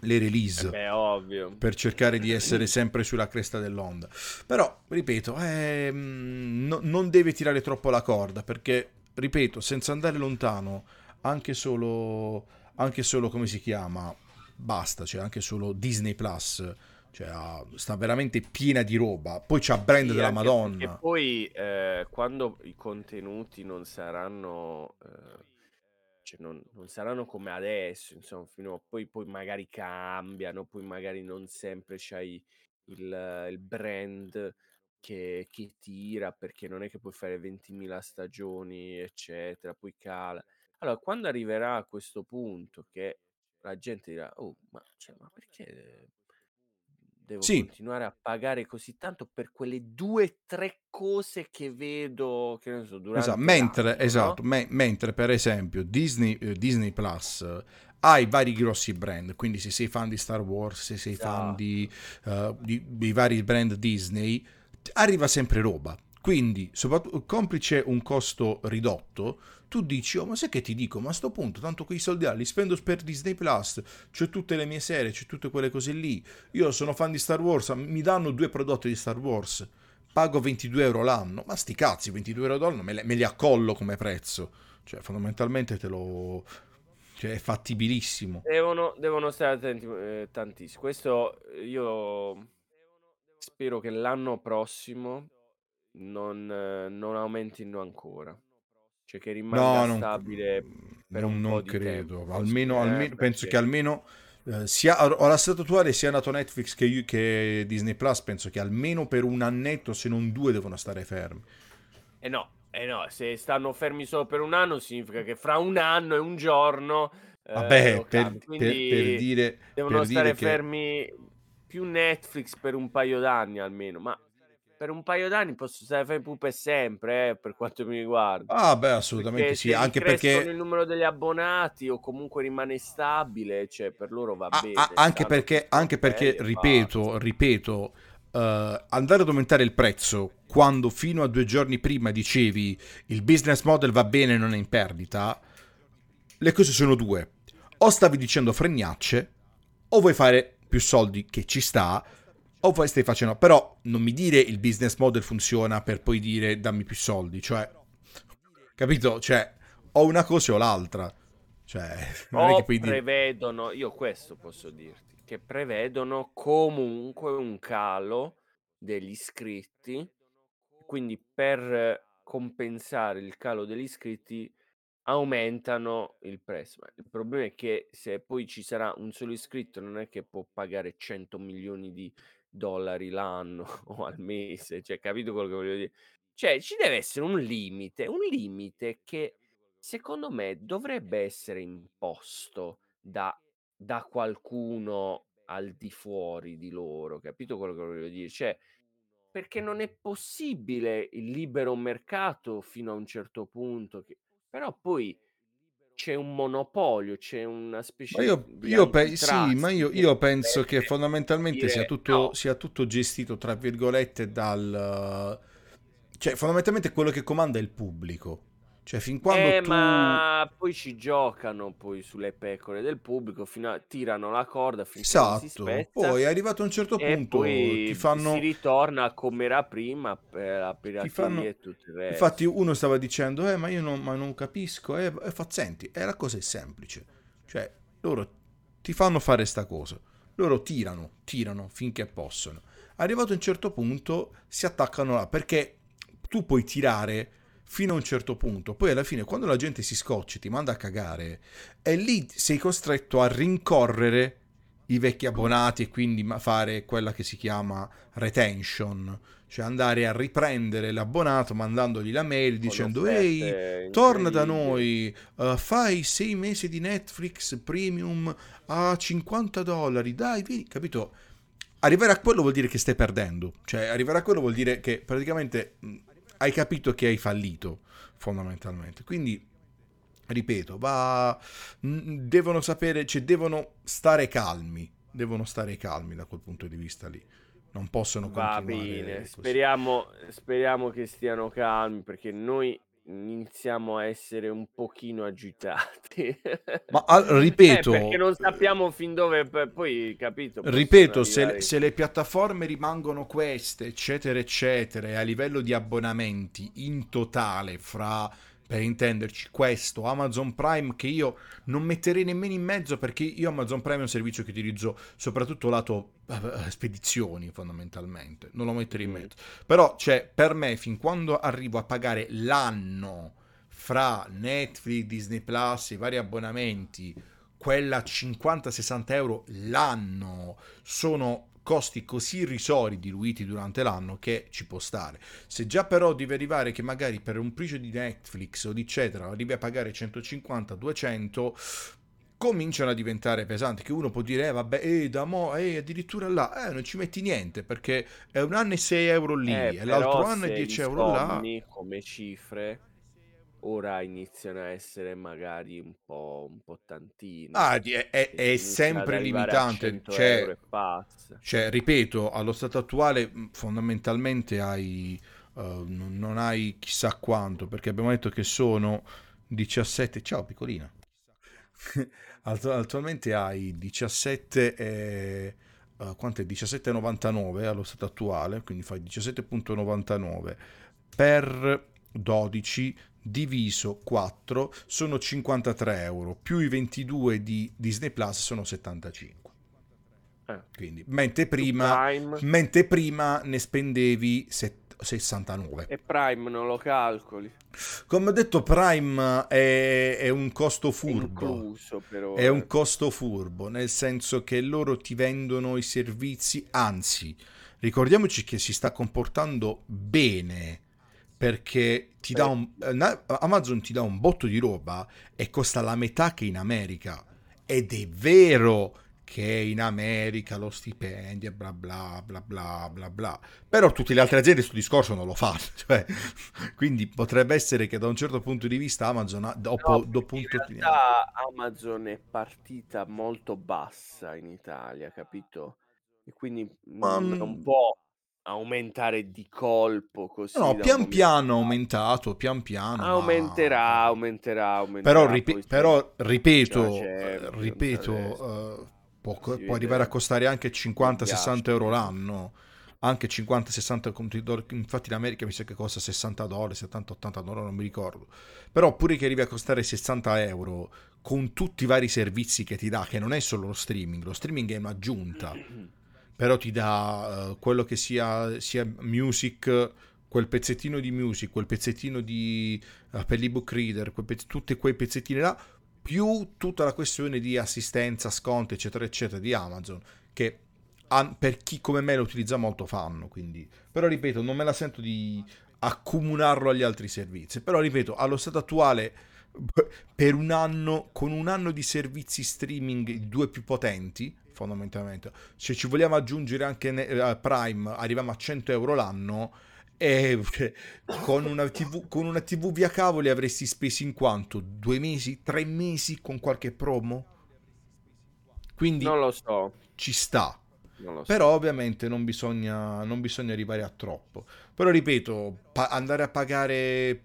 S1: le release
S2: Eh Beh, ovvio.
S1: per cercare di essere sempre sulla cresta dell'onda. Però, ripeto, ehm, no- non deve tirare troppo la corda perché, ripeto, senza andare lontano, anche solo, anche solo come si chiama, basta, cioè anche solo Disney Plus, cioè sta veramente piena di roba. Poi c'ha brand
S2: Sì,
S1: della Madonna.
S2: perché poi eh, quando i contenuti non saranno, eh, cioè non, non saranno come adesso, insomma, fino a poi, poi magari cambiano, poi magari non sempre c'hai il, il brand che, che tira, perché non è che puoi fare 20.000 stagioni, eccetera, poi cala. Allora, quando arriverà a questo punto che la gente dirà, oh, ma, cioè, ma perché devo
S1: Sì.
S2: continuare a pagare così tanto per quelle due o tre cose che vedo, che ne so, durante
S1: Esatto, mentre,
S2: no?
S1: esatto, me- mentre per esempio Disney, eh, Disney Plus eh, ha i vari grossi brand, quindi se sei fan di Star Wars, se sei fan
S2: Esatto.
S1: di, eh, di- dei vari brand Disney, arriva sempre roba. Quindi, complice un costo ridotto, tu dici, oh ma sai che ti dico, ma a sto punto, tanto quei soldi li spendo per Disney Plus, c'ho tutte le mie serie, c'ho tutte quelle cose lì, io sono fan di Star Wars, mi danno due prodotti di Star Wars, pago 22 euro l'anno, ma sti cazzi, 22 euro l'anno me, me li accollo come prezzo, cioè fondamentalmente te lo... cioè è fattibilissimo.
S2: Devono, devono stare attenti eh, tantissimo. Questo io spero che l'anno prossimo non, non aumentino ancora. Cioè che rimanga no, stabile non, per un
S1: non credo.
S2: Tempo,
S1: almeno, almeno perché... penso che almeno eh, sia allo stato attuale sia nato Netflix che, che, Disney Plus penso che almeno per un annetto se non due devono stare fermi
S2: eh no, eh no se stanno fermi solo per un anno significa che fra un anno e un giorno
S1: eh, vabbè per, per, per, dire
S2: devono
S1: per
S2: stare
S1: dire
S2: fermi che... più Netflix per un paio d'anni almeno ma per un paio d'anni posso stare fermo per sempre, eh, per quanto mi riguarda.
S1: Ah, beh, assolutamente perché sì, anche perché
S2: il numero degli abbonati o comunque rimane stabile, cioè per loro va
S1: ah,
S2: bene.
S1: Ah, anche perché, anche perché ripeto, ripeto, uh, andare ad aumentare il prezzo quando fino a due giorni prima dicevi il business model va bene, non è in perdita, le cose sono due. O stavi dicendo fregnacce, o vuoi fare più soldi che ci sta, o poi stai facendo, però non mi dire il business model funziona per poi dire dammi più soldi, cioè, capito? Cioè, o una cosa o l'altra. Cioè, (laughs)
S2: non o è che poi prevedono, dire... io questo posso dirti, che prevedono comunque un calo degli iscritti, quindi per compensare il calo degli iscritti aumentano il prezzo. il problema è che se poi ci sarà un solo iscritto non è che può pagare 100 milioni di dollari l'anno (laughs) o al mese, cioè capito quello che voglio dire? Cioè ci deve essere un limite, un limite che secondo me dovrebbe essere imposto da, da qualcuno al di fuori di loro, capito quello che voglio dire? Cioè, perché non è possibile il libero mercato fino a un certo punto, che... però poi c'è un monopolio, c'è una specie
S1: ma io,
S2: di
S1: io pe- sì, ma io, io penso che fondamentalmente sia tutto, no. sia tutto gestito, tra virgolette, dal... Cioè, fondamentalmente quello che comanda è il pubblico. Cioè, fin quando
S2: eh,
S1: tu...
S2: ma poi ci giocano poi sulle pecore del pubblico, fino a... tirano la corda finché
S1: esatto.
S2: spezza.
S1: Poi arrivato a un certo punto ti fanno...
S2: si ritorna come era prima per la pirateria fanno... e tutto il resto.
S1: Infatti uno stava dicendo, eh, ma io non, ma non capisco. Eh, fa, senti, eh, la cosa è semplice. Cioè, loro ti fanno fare sta cosa. Loro tirano, tirano finché possono. Arrivato a un certo punto si attaccano là, perché tu puoi tirare fino a un certo punto. Poi alla fine, quando la gente si scoccia, ti manda a cagare, e lì sei costretto a rincorrere i vecchi abbonati e quindi fare quella che si chiama retention, cioè andare a riprendere l'abbonato mandandogli la mail dicendo ehi torna da noi uh, fai sei mesi di Netflix premium a 50 dollari dai vieni capito arrivare a quello vuol dire che stai perdendo cioè arrivare a quello vuol dire che praticamente hai capito che hai fallito fondamentalmente. Quindi, ripeto, va, devono sapere, cioè devono stare calmi, devono stare calmi da quel punto di vista lì. Non possono
S2: Va bene, speriamo, speriamo che stiano calmi perché noi iniziamo a essere un pochino agitati.
S1: Ma (laughs) al, ripeto,
S2: eh, perché non sappiamo fin dove poi capito.
S1: Ripeto, se, se, le piattaforme rimangono queste, eccetera, eccetera, a livello di abbonamenti in totale fra per intenderci questo Amazon Prime che io non metterei nemmeno in mezzo perché io Amazon Prime è un servizio che utilizzo soprattutto lato uh, spedizioni fondamentalmente non lo metterei in mm. mezzo però cioè per me fin quando arrivo a pagare l'anno fra Netflix, Disney Plus i vari abbonamenti quella 50-60 euro l'anno sono costi così irrisori diluiti durante l'anno che ci può stare. Se già però devi arrivare che magari per un price di Netflix o di eccetera arrivi a pagare 150-200 cominciano a diventare pesanti che uno può dire eh vabbè eh, da mo, eh, addirittura là eh, non ci metti niente perché è un anno e 6 euro lì
S2: eh,
S1: e l'altro anno e 10 euro là
S2: come cifre ora iniziano a essere magari un po', un po tantine.
S1: Ah, è, è, è sempre limitante. Cioè, cioè, ripeto, allo stato attuale fondamentalmente hai, uh, non hai chissà quanto, perché abbiamo detto che sono 17... Ciao piccolina. (laughs) Attualmente hai 17... Eh, uh, quanto è? 17,99 allo stato attuale, quindi fai 17,99 per 12 diviso 4 sono 53 euro, più i 22 di Disney Plus sono 75. Eh. Quindi, mentre prima, mentre prima ne spendevi set, 69.
S2: E Prime non lo calcoli.
S1: Come ho detto, Prime è, è un costo
S2: È
S1: furbo.
S2: incluso per
S1: È un
S2: ora.
S1: costo furbo, nel senso che loro ti vendono i servizi, anzi, ricordiamoci che si sta comportando bene perché ti dà un, eh, Amazon ti dà un botto di roba e costa la metà che in America. Ed è vero che in America lo stipendio bla bla bla bla bla bla. Però tutte le altre aziende questo discorso non lo fanno. (laughs) Cioè, quindi potrebbe essere che da un certo punto di vista Amazon ha- dopo,
S2: No,
S1: dopo
S2: in realtà Amazon è partita molto bassa in Italia, capito? E quindi
S1: Ma,
S2: non
S1: mm,
S2: può aumentare di colpo così
S1: No, pian piano aumentato, pian piano,
S2: Aumenterà,
S1: ma...
S2: aumenterà,
S1: Però,
S2: aumenterà,
S1: ripe- però
S2: c'è la
S1: ripeto, eh,
S2: Champions adesso,
S1: ripeto, eh, può, può arrivare a
S2: vede
S1: costare anche
S2: gli
S1: 50-60 euro l'anno, anche 50-60 conti dollari, infatti in America mi sa che costa 60 dollari, 70-80 dollari, non mi ricordo, però pure che arrivi a costare 60 euro con tutti i vari servizi che ti dà, che non è solo lo streaming, lo streaming è un'aggiunta, (clears throat) però ti dà eh, quello che sia, sia music, quel pezzettino di music, quel pezzettino di eh, per l'ebook reader, quei pezz- tutti quei pezzettini là, più tutta la questione di assistenza, sconti, eccetera, eccetera, di Amazon, che han- per chi come me lo utilizza molto fanno, quindi... Però ripeto, non me la sento di accomunarlo agli altri servizi, però ripeto, allo stato attuale (laughs) per un anno, con un anno di servizi streaming, i due più potenti, fondamentalmente, se ci vogliamo aggiungere anche ne- eh, Prime, arriviamo a 100 euro l'anno e cioè, con una TV, con una TV via cavo li avresti spesi in quanto? Due mesi? Tre mesi con qualche promo? Quindi
S2: Non lo so,
S1: ci sta.
S2: so.
S1: Però ovviamente non bisogna, non bisogna arrivare a troppo. Però ripeto, pa- andare a pagare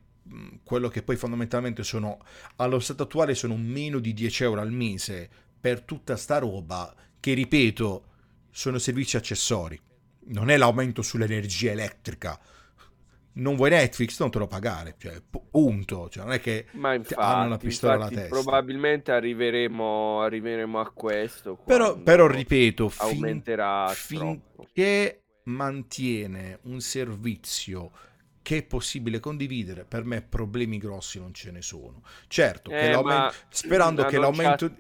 S1: quello che poi fondamentalmente sono, allo stato attuale sono meno di 10 euro al mese per tutta sta roba, che ripeto, sono servizi accessori. Non è l'aumento sull'energia elettrica. Non vuoi Netflix, non te lo pagare. Cioè, pu- punto. Cioè, non è che
S2: Ma
S1: ti hanno una
S2: infatti,
S1: pistola alla
S2: infatti
S1: testa.
S2: probabilmente arriveremo, arriveremo a questo
S1: Però, però ripeto, fin-
S2: aumenterà troppo.
S1: finché mantiene un servizio che è possibile condividere, per me problemi grossi non ce ne sono. Certo,
S2: Eh, ma
S1: sperando che l'aumento,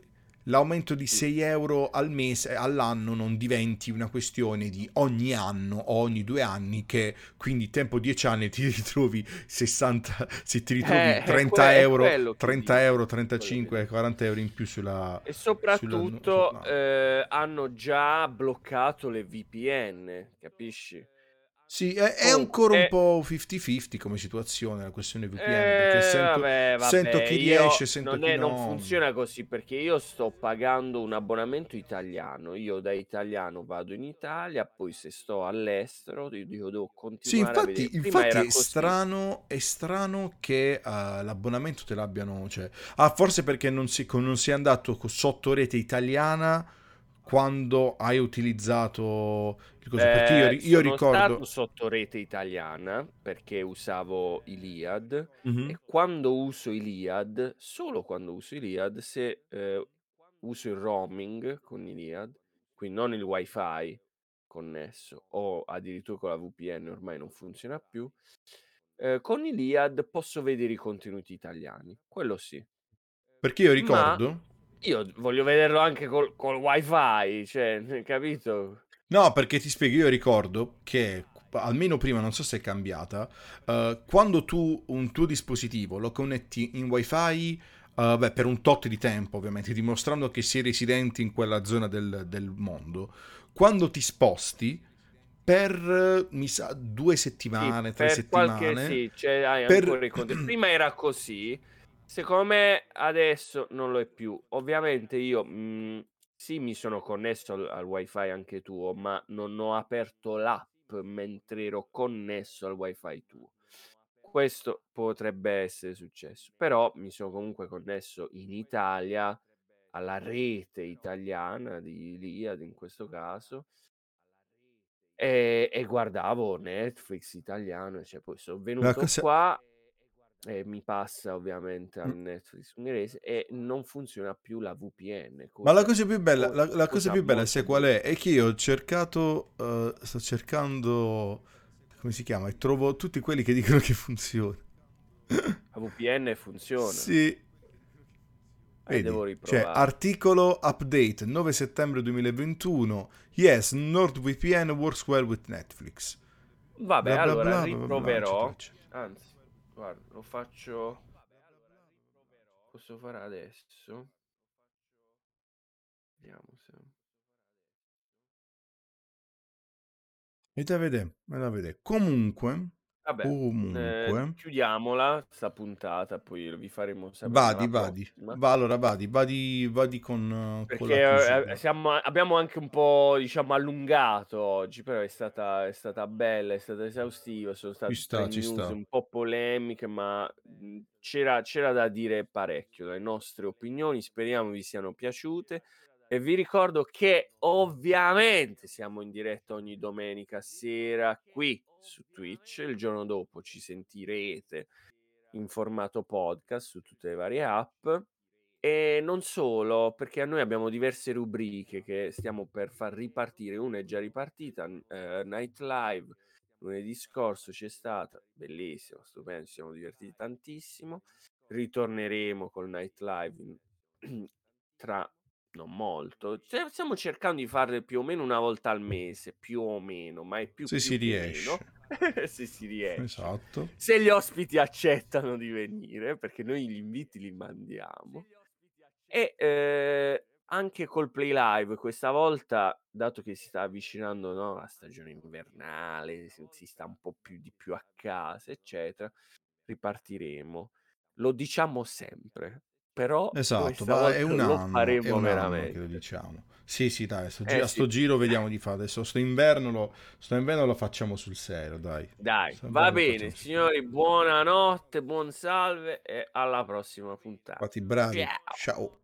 S1: l'aumento di 6 euro al mese, all'anno, non diventi una questione di ogni anno o ogni due anni, che quindi tempo 10 anni ti ritrovi 60, se ti ritrovi
S2: Eh, è
S1: 30
S2: que- è
S1: euro,
S2: quello che
S1: 30
S2: dico,
S1: euro,
S2: quello che
S1: 35,
S2: dico.
S1: 40 euro in più sulla...
S2: E
S1: sulla
S2: soprattutto
S1: no.
S2: eh, hanno già bloccato le VPN, capisci?
S1: Sì, è, è ancora un
S2: eh,
S1: po' 50-50 come situazione la questione VPN, perché
S2: Eh,
S1: sento,
S2: vabbè,
S1: sento
S2: vabbè,
S1: chi
S2: io
S1: riesce, sento
S2: non,
S1: chi
S2: è, non
S1: non.
S2: funziona così perché io sto pagando un abbonamento italiano. Io da italiano vado in Italia, poi se sto all'estero io devo
S1: Sì,
S2: continuare vedere.
S1: infatti, infatti è strano, è strano che eh, l'abbonamento te l'abbiano, cioè, ah, forse perché non, si, non sei andato co- sotto rete italiana quando hai utilizzato il coso, perché io, io
S2: sono stato
S1: ricordo...
S2: sotto rete italiana perché usavo Iliad
S1: Mhm.
S2: e quando uso Iliad, solo quando uso Iliad, se eh, uso il roaming con Iliad, quindi non il wifi connesso o addirittura con la VPN ormai non funziona più, eh, con Iliad posso vedere i contenuti italiani, quello sì.
S1: Perché io
S2: Ma
S1: ricordo...
S2: io voglio vederlo anche col, col wifi, cioè, (laughs) capito?
S1: No, perché ti spiego, io ricordo che almeno prima, non so se è cambiata, eh, quando tu un tuo dispositivo lo connetti in wifi, eh, beh, per un tot di tempo ovviamente, dimostrando che sei residente in quella zona del, del mondo, quando ti sposti per, mi sa, due
S2: Sì,
S1: settimane, tre
S2: per qualche
S1: settimane,
S2: sì, cioè hai
S1: per... (clears throat)
S2: Prima era così, secondo me adesso non lo è più. Ovviamente io mh, sì, mi sono connesso al, al wifi anche tuo, ma non ho aperto l'app mentre ero connesso al wifi tuo. Questo potrebbe essere successo, però mi sono comunque connesso in Italia alla rete italiana di Iliad in questo caso e, e guardavo Netflix italiano, cioè poi sono venuto
S1: cosa...
S2: qua e mi passa ovviamente al. Netflix ungherese e non funziona più la VPN,
S1: Ma la
S2: cosa,
S1: cosa più bella,
S2: co-
S1: la, la cosa
S2: cosa
S1: più bella, sai qual è? È che io ho cercato, eh, sto cercando come si chiama? E trovo tutti quelli che dicono che funziona.
S2: La VPN funziona.
S1: Sì.
S2: Eh, devo
S1: Vedi,
S2: riprovare.
S1: c'è articolo update 9 settembre 2021. Yes, NordVPN works well with Netflix.
S2: Vabbè,
S1: Bla
S2: allora
S1: bla, bla
S2: riproverò. Anzi, guarda, lo faccio. Posso fare adesso? Vediamo se.
S1: E da vedere, e da vedere. Comunque,
S2: Vabbè, eh,
S1: comunque,
S2: chiudiamola sta puntata, poi vi faremo sapere
S1: vadi, vadi. Va, allora, vadi, vadi, vadi con, eh, con
S2: Perché
S1: la
S2: eh, eh, siamo- abbiamo anche un po', diciamo, allungato oggi, però è stata, è stata bella, è stata esaustiva, sono state
S1: sta, sta.
S2: un po' polemiche, ma mh, c'era, c'era da dire parecchio, le nostre opinioni, speriamo vi siano piaciute. E vi ricordo che ovviamente siamo in diretta ogni domenica sera qui su Twitch, il giorno dopo ci sentirete in formato podcast su tutte le varie app. E non solo, perché noi abbiamo diverse rubriche che stiamo per far ripartire. Una è già ripartita, eh, Night Live, lunedì scorso c'è stata, bellissimo, stupendo, ci siamo divertiti tantissimo. Ritorneremo col Night Live in- (clears throat) tra non molto. Cioè, stiamo cercando di farle più o meno una volta al mese, più o meno, ma è più,
S1: Se
S2: più
S1: si
S2: che
S1: riesce. (laughs)
S2: Se si riesce
S1: Esatto.
S2: se gli ospiti accettano di venire, perché noi gli inviti li mandiamo. E eh, anche col Play Live, questa volta, dato che si sta avvicinando no, la stagione invernale, si, si sta un po' più di più a casa, eccetera, ripartiremo. Lo diciamo sempre, però
S1: Esatto, è un anno, è un anno che lo diciamo. Sì, sì, dai, sto
S2: Eh
S1: a sto
S2: sì.
S1: giro vediamo di fare. Adesso sto inverno lo, sto inverno lo facciamo sul serio, dai.
S2: Dai,
S1: Sto
S2: va bene, signori, buonanotte, buon salve e alla prossima puntata.
S1: Fatti bravi.
S2: Ciao.
S1: Ciao.